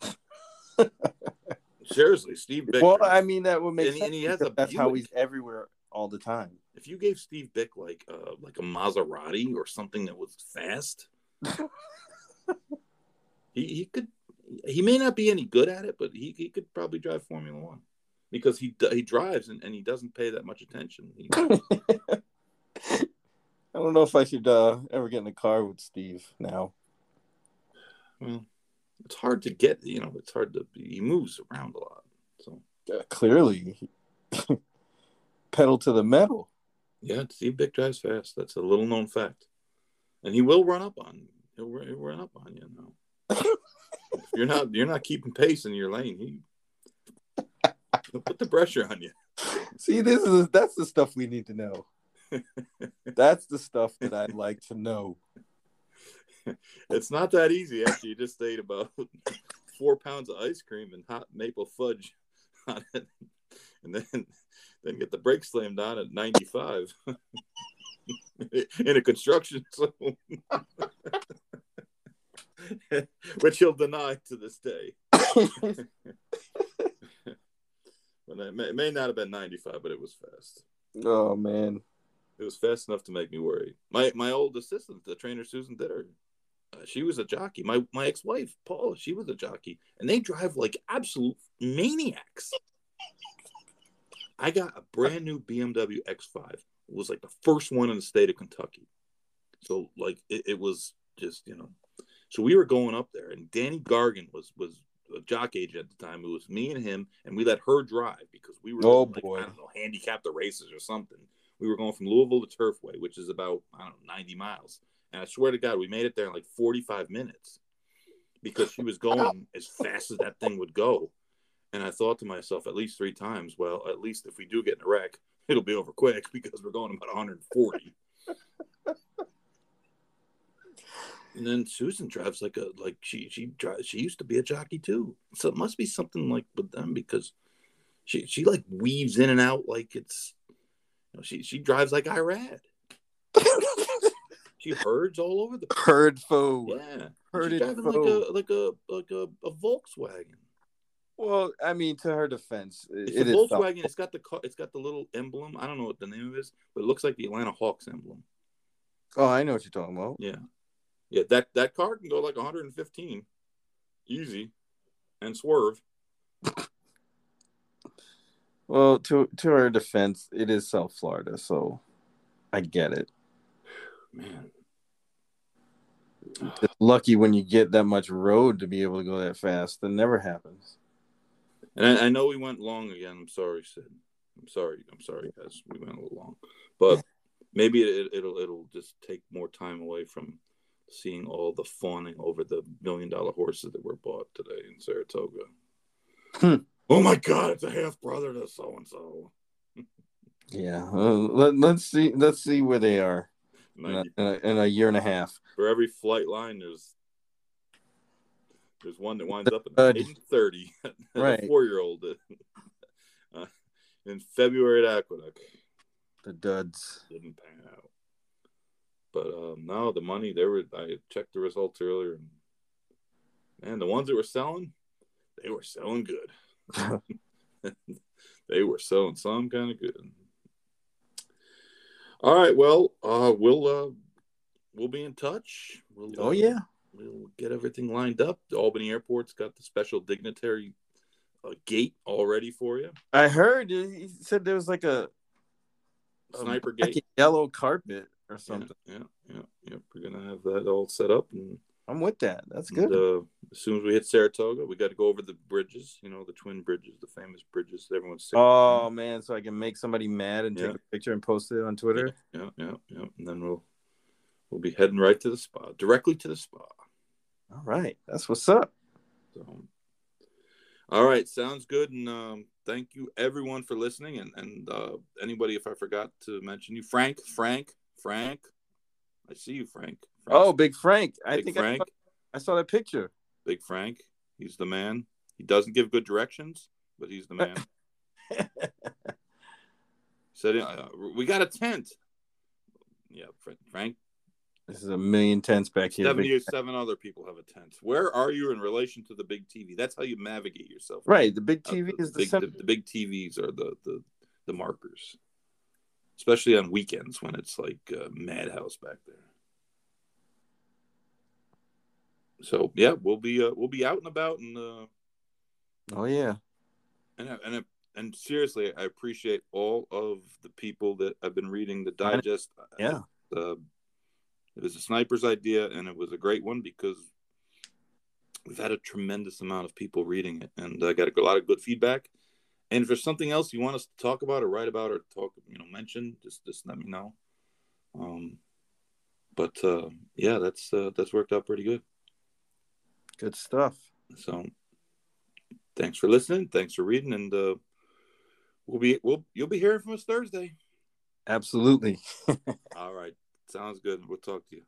Seriously, Steve. Byk Well, I mean that would make And sense. and he has a that's how he's everywhere all the time. if you gave Steve Byk like uh like a Maserati or something that was fast, he he could he may not be any good at it, but he, he could probably drive Formula One because he he drives and, and he doesn't pay that much attention. He, I don't know if I should uh, ever get in a car with Steve now. well, it's hard to get. You know, it's hard to. He moves around a lot. So Uh, clearly, pedal to the metal. yeah, Steve Byk drives fast. That's a little known fact, and he will run up on. He'll, run- he'll run up on you now. you're not you're not keeping pace in your lane, he he'll put the pressure on you. See, this is that's the stuff we need to know. that's the stuff that I'd like to know. It's not that easy after you just ate about four pounds of ice cream and hot maple fudge on it, and then then get the brake slammed on at 95 in a construction zone, which he'll deny to this day. But it may, it may not have been 95, but it was fast. oh man, It was fast enough to make me worry. My my old assistant, the trainer Susan Ditter, uh, she was a jockey. My my ex wife Paula, she was a jockey, and they drive like absolute maniacs. I got a brand new BMW X5. It was like the first one in the state of Kentucky. So like it, it was just you know. So we were going up there, and Danny Gargan was was a jock agent at the time. It was me and him, and we let her drive because we were Oh, like, boy. I don't know, handicap the races or something. We were going from Louisville to Turfway, which is about I don't know 90 miles. And I swear to God, we made it there in like 45 minutes because she was going as fast as that thing would go. And I thought to myself at least three times, well, at least if we do get in a wreck, it'll be over quick because we're going about 140. And then Susan drives like a like she she drives she used to be a jockey too. So it must be something like with them because she she like weaves in and out like it's you know, she she drives like Irad. she herds all over the herd foe. Yeah. Herded She's driving foe. like a like a like a, a Volkswagen. Well, I mean, to her defense, It's it a is Volkswagen. It's got the car, it's got the little emblem. I don't know what the name of it is, but it looks like the Atlanta Hawks emblem. Oh, I know what you're talking about. Yeah, yeah. That that car can go like 115, easy, and swerve. Well, to to her defense, it is South Florida, so I get it. Man, It's lucky when you get that much road to be able to go that fast. That never happens. and I, I know we went long again. I'm sorry, Sid. I'm sorry. I'm sorry, guys. We went a little long, but maybe it, it'll it'll just take more time away from seeing all the fawning over the million dollar horses that were bought today in Saratoga. Hmm. Oh my God! It's a half brother to so and so. Yeah. Uh, let, let's see. Let's see where they are in a, in a, year and a half. For every Flightline, there's there's one that winds up at eight thirty. right. a four year old uh, in February at Aqueduct The duds. didn't pan out. But um, no, the money they were. I checked the results earlier, and man, the ones that were selling, they were selling good. they were selling some kind of good. All right, well, uh, we'll uh, we'll be in touch. We'll, Oh uh, yeah. we'll get everything lined up. The Albany Airport's got the special dignitary uh, gate all ready for you. I heard he said there was like a, a Sniper black gate. yellow carpet or something. yeah, yeah, yeah. We're gonna have that all set up, and, I'm with that. That's and, good. uh, as soon as we hit Saratoga, we got to go over the bridges. You know, the twin bridges, the famous bridges that everyone's. singing oh man, so I can make somebody mad and Yeah. take a picture and post it on Twitter. yeah, yeah, yeah. And then we'll we'll be heading right to the spa, directly to the spa. All right, that's what's up. So, all right, sounds good. And um, thank you everyone for listening. And and uh, anybody, if I forgot to mention you, Frank, Frank, Frank, I see you, Frank. Oh, Big Frank. I Big think Frank, I saw, I saw that picture. Big Frank. He's the man. He doesn't give good directions, but he's the man. Said uh, we got a tent. Yeah, Frank. This is a million tents back here. Seventy-seven other people have a tent. Where are you in relation to the big TV? That's how you navigate yourself. Right, the big Uh, TV is the big, center. the, the big TVs are the, the the markers, especially on weekends when it's like uh, madhouse back there. So yeah, we'll be uh, we'll be out and about and uh, Oh yeah, and and and seriously, I appreciate all of the people that have been reading the digest. yeah. Uh, it was a sniper's idea, and it was a great one because we've had a tremendous amount of people reading it, and I got a lot of good feedback. And if there's something else you want us to talk about or write about or talk, you know, mention, just just let me know. Um, but uh, yeah, that's uh, that's worked out pretty good. Good stuff. So thanks for listening, thanks for reading, and uh, we'll be we'll you'll be hearing from us Thursday. Absolutely. All right, sounds good. We'll talk to you.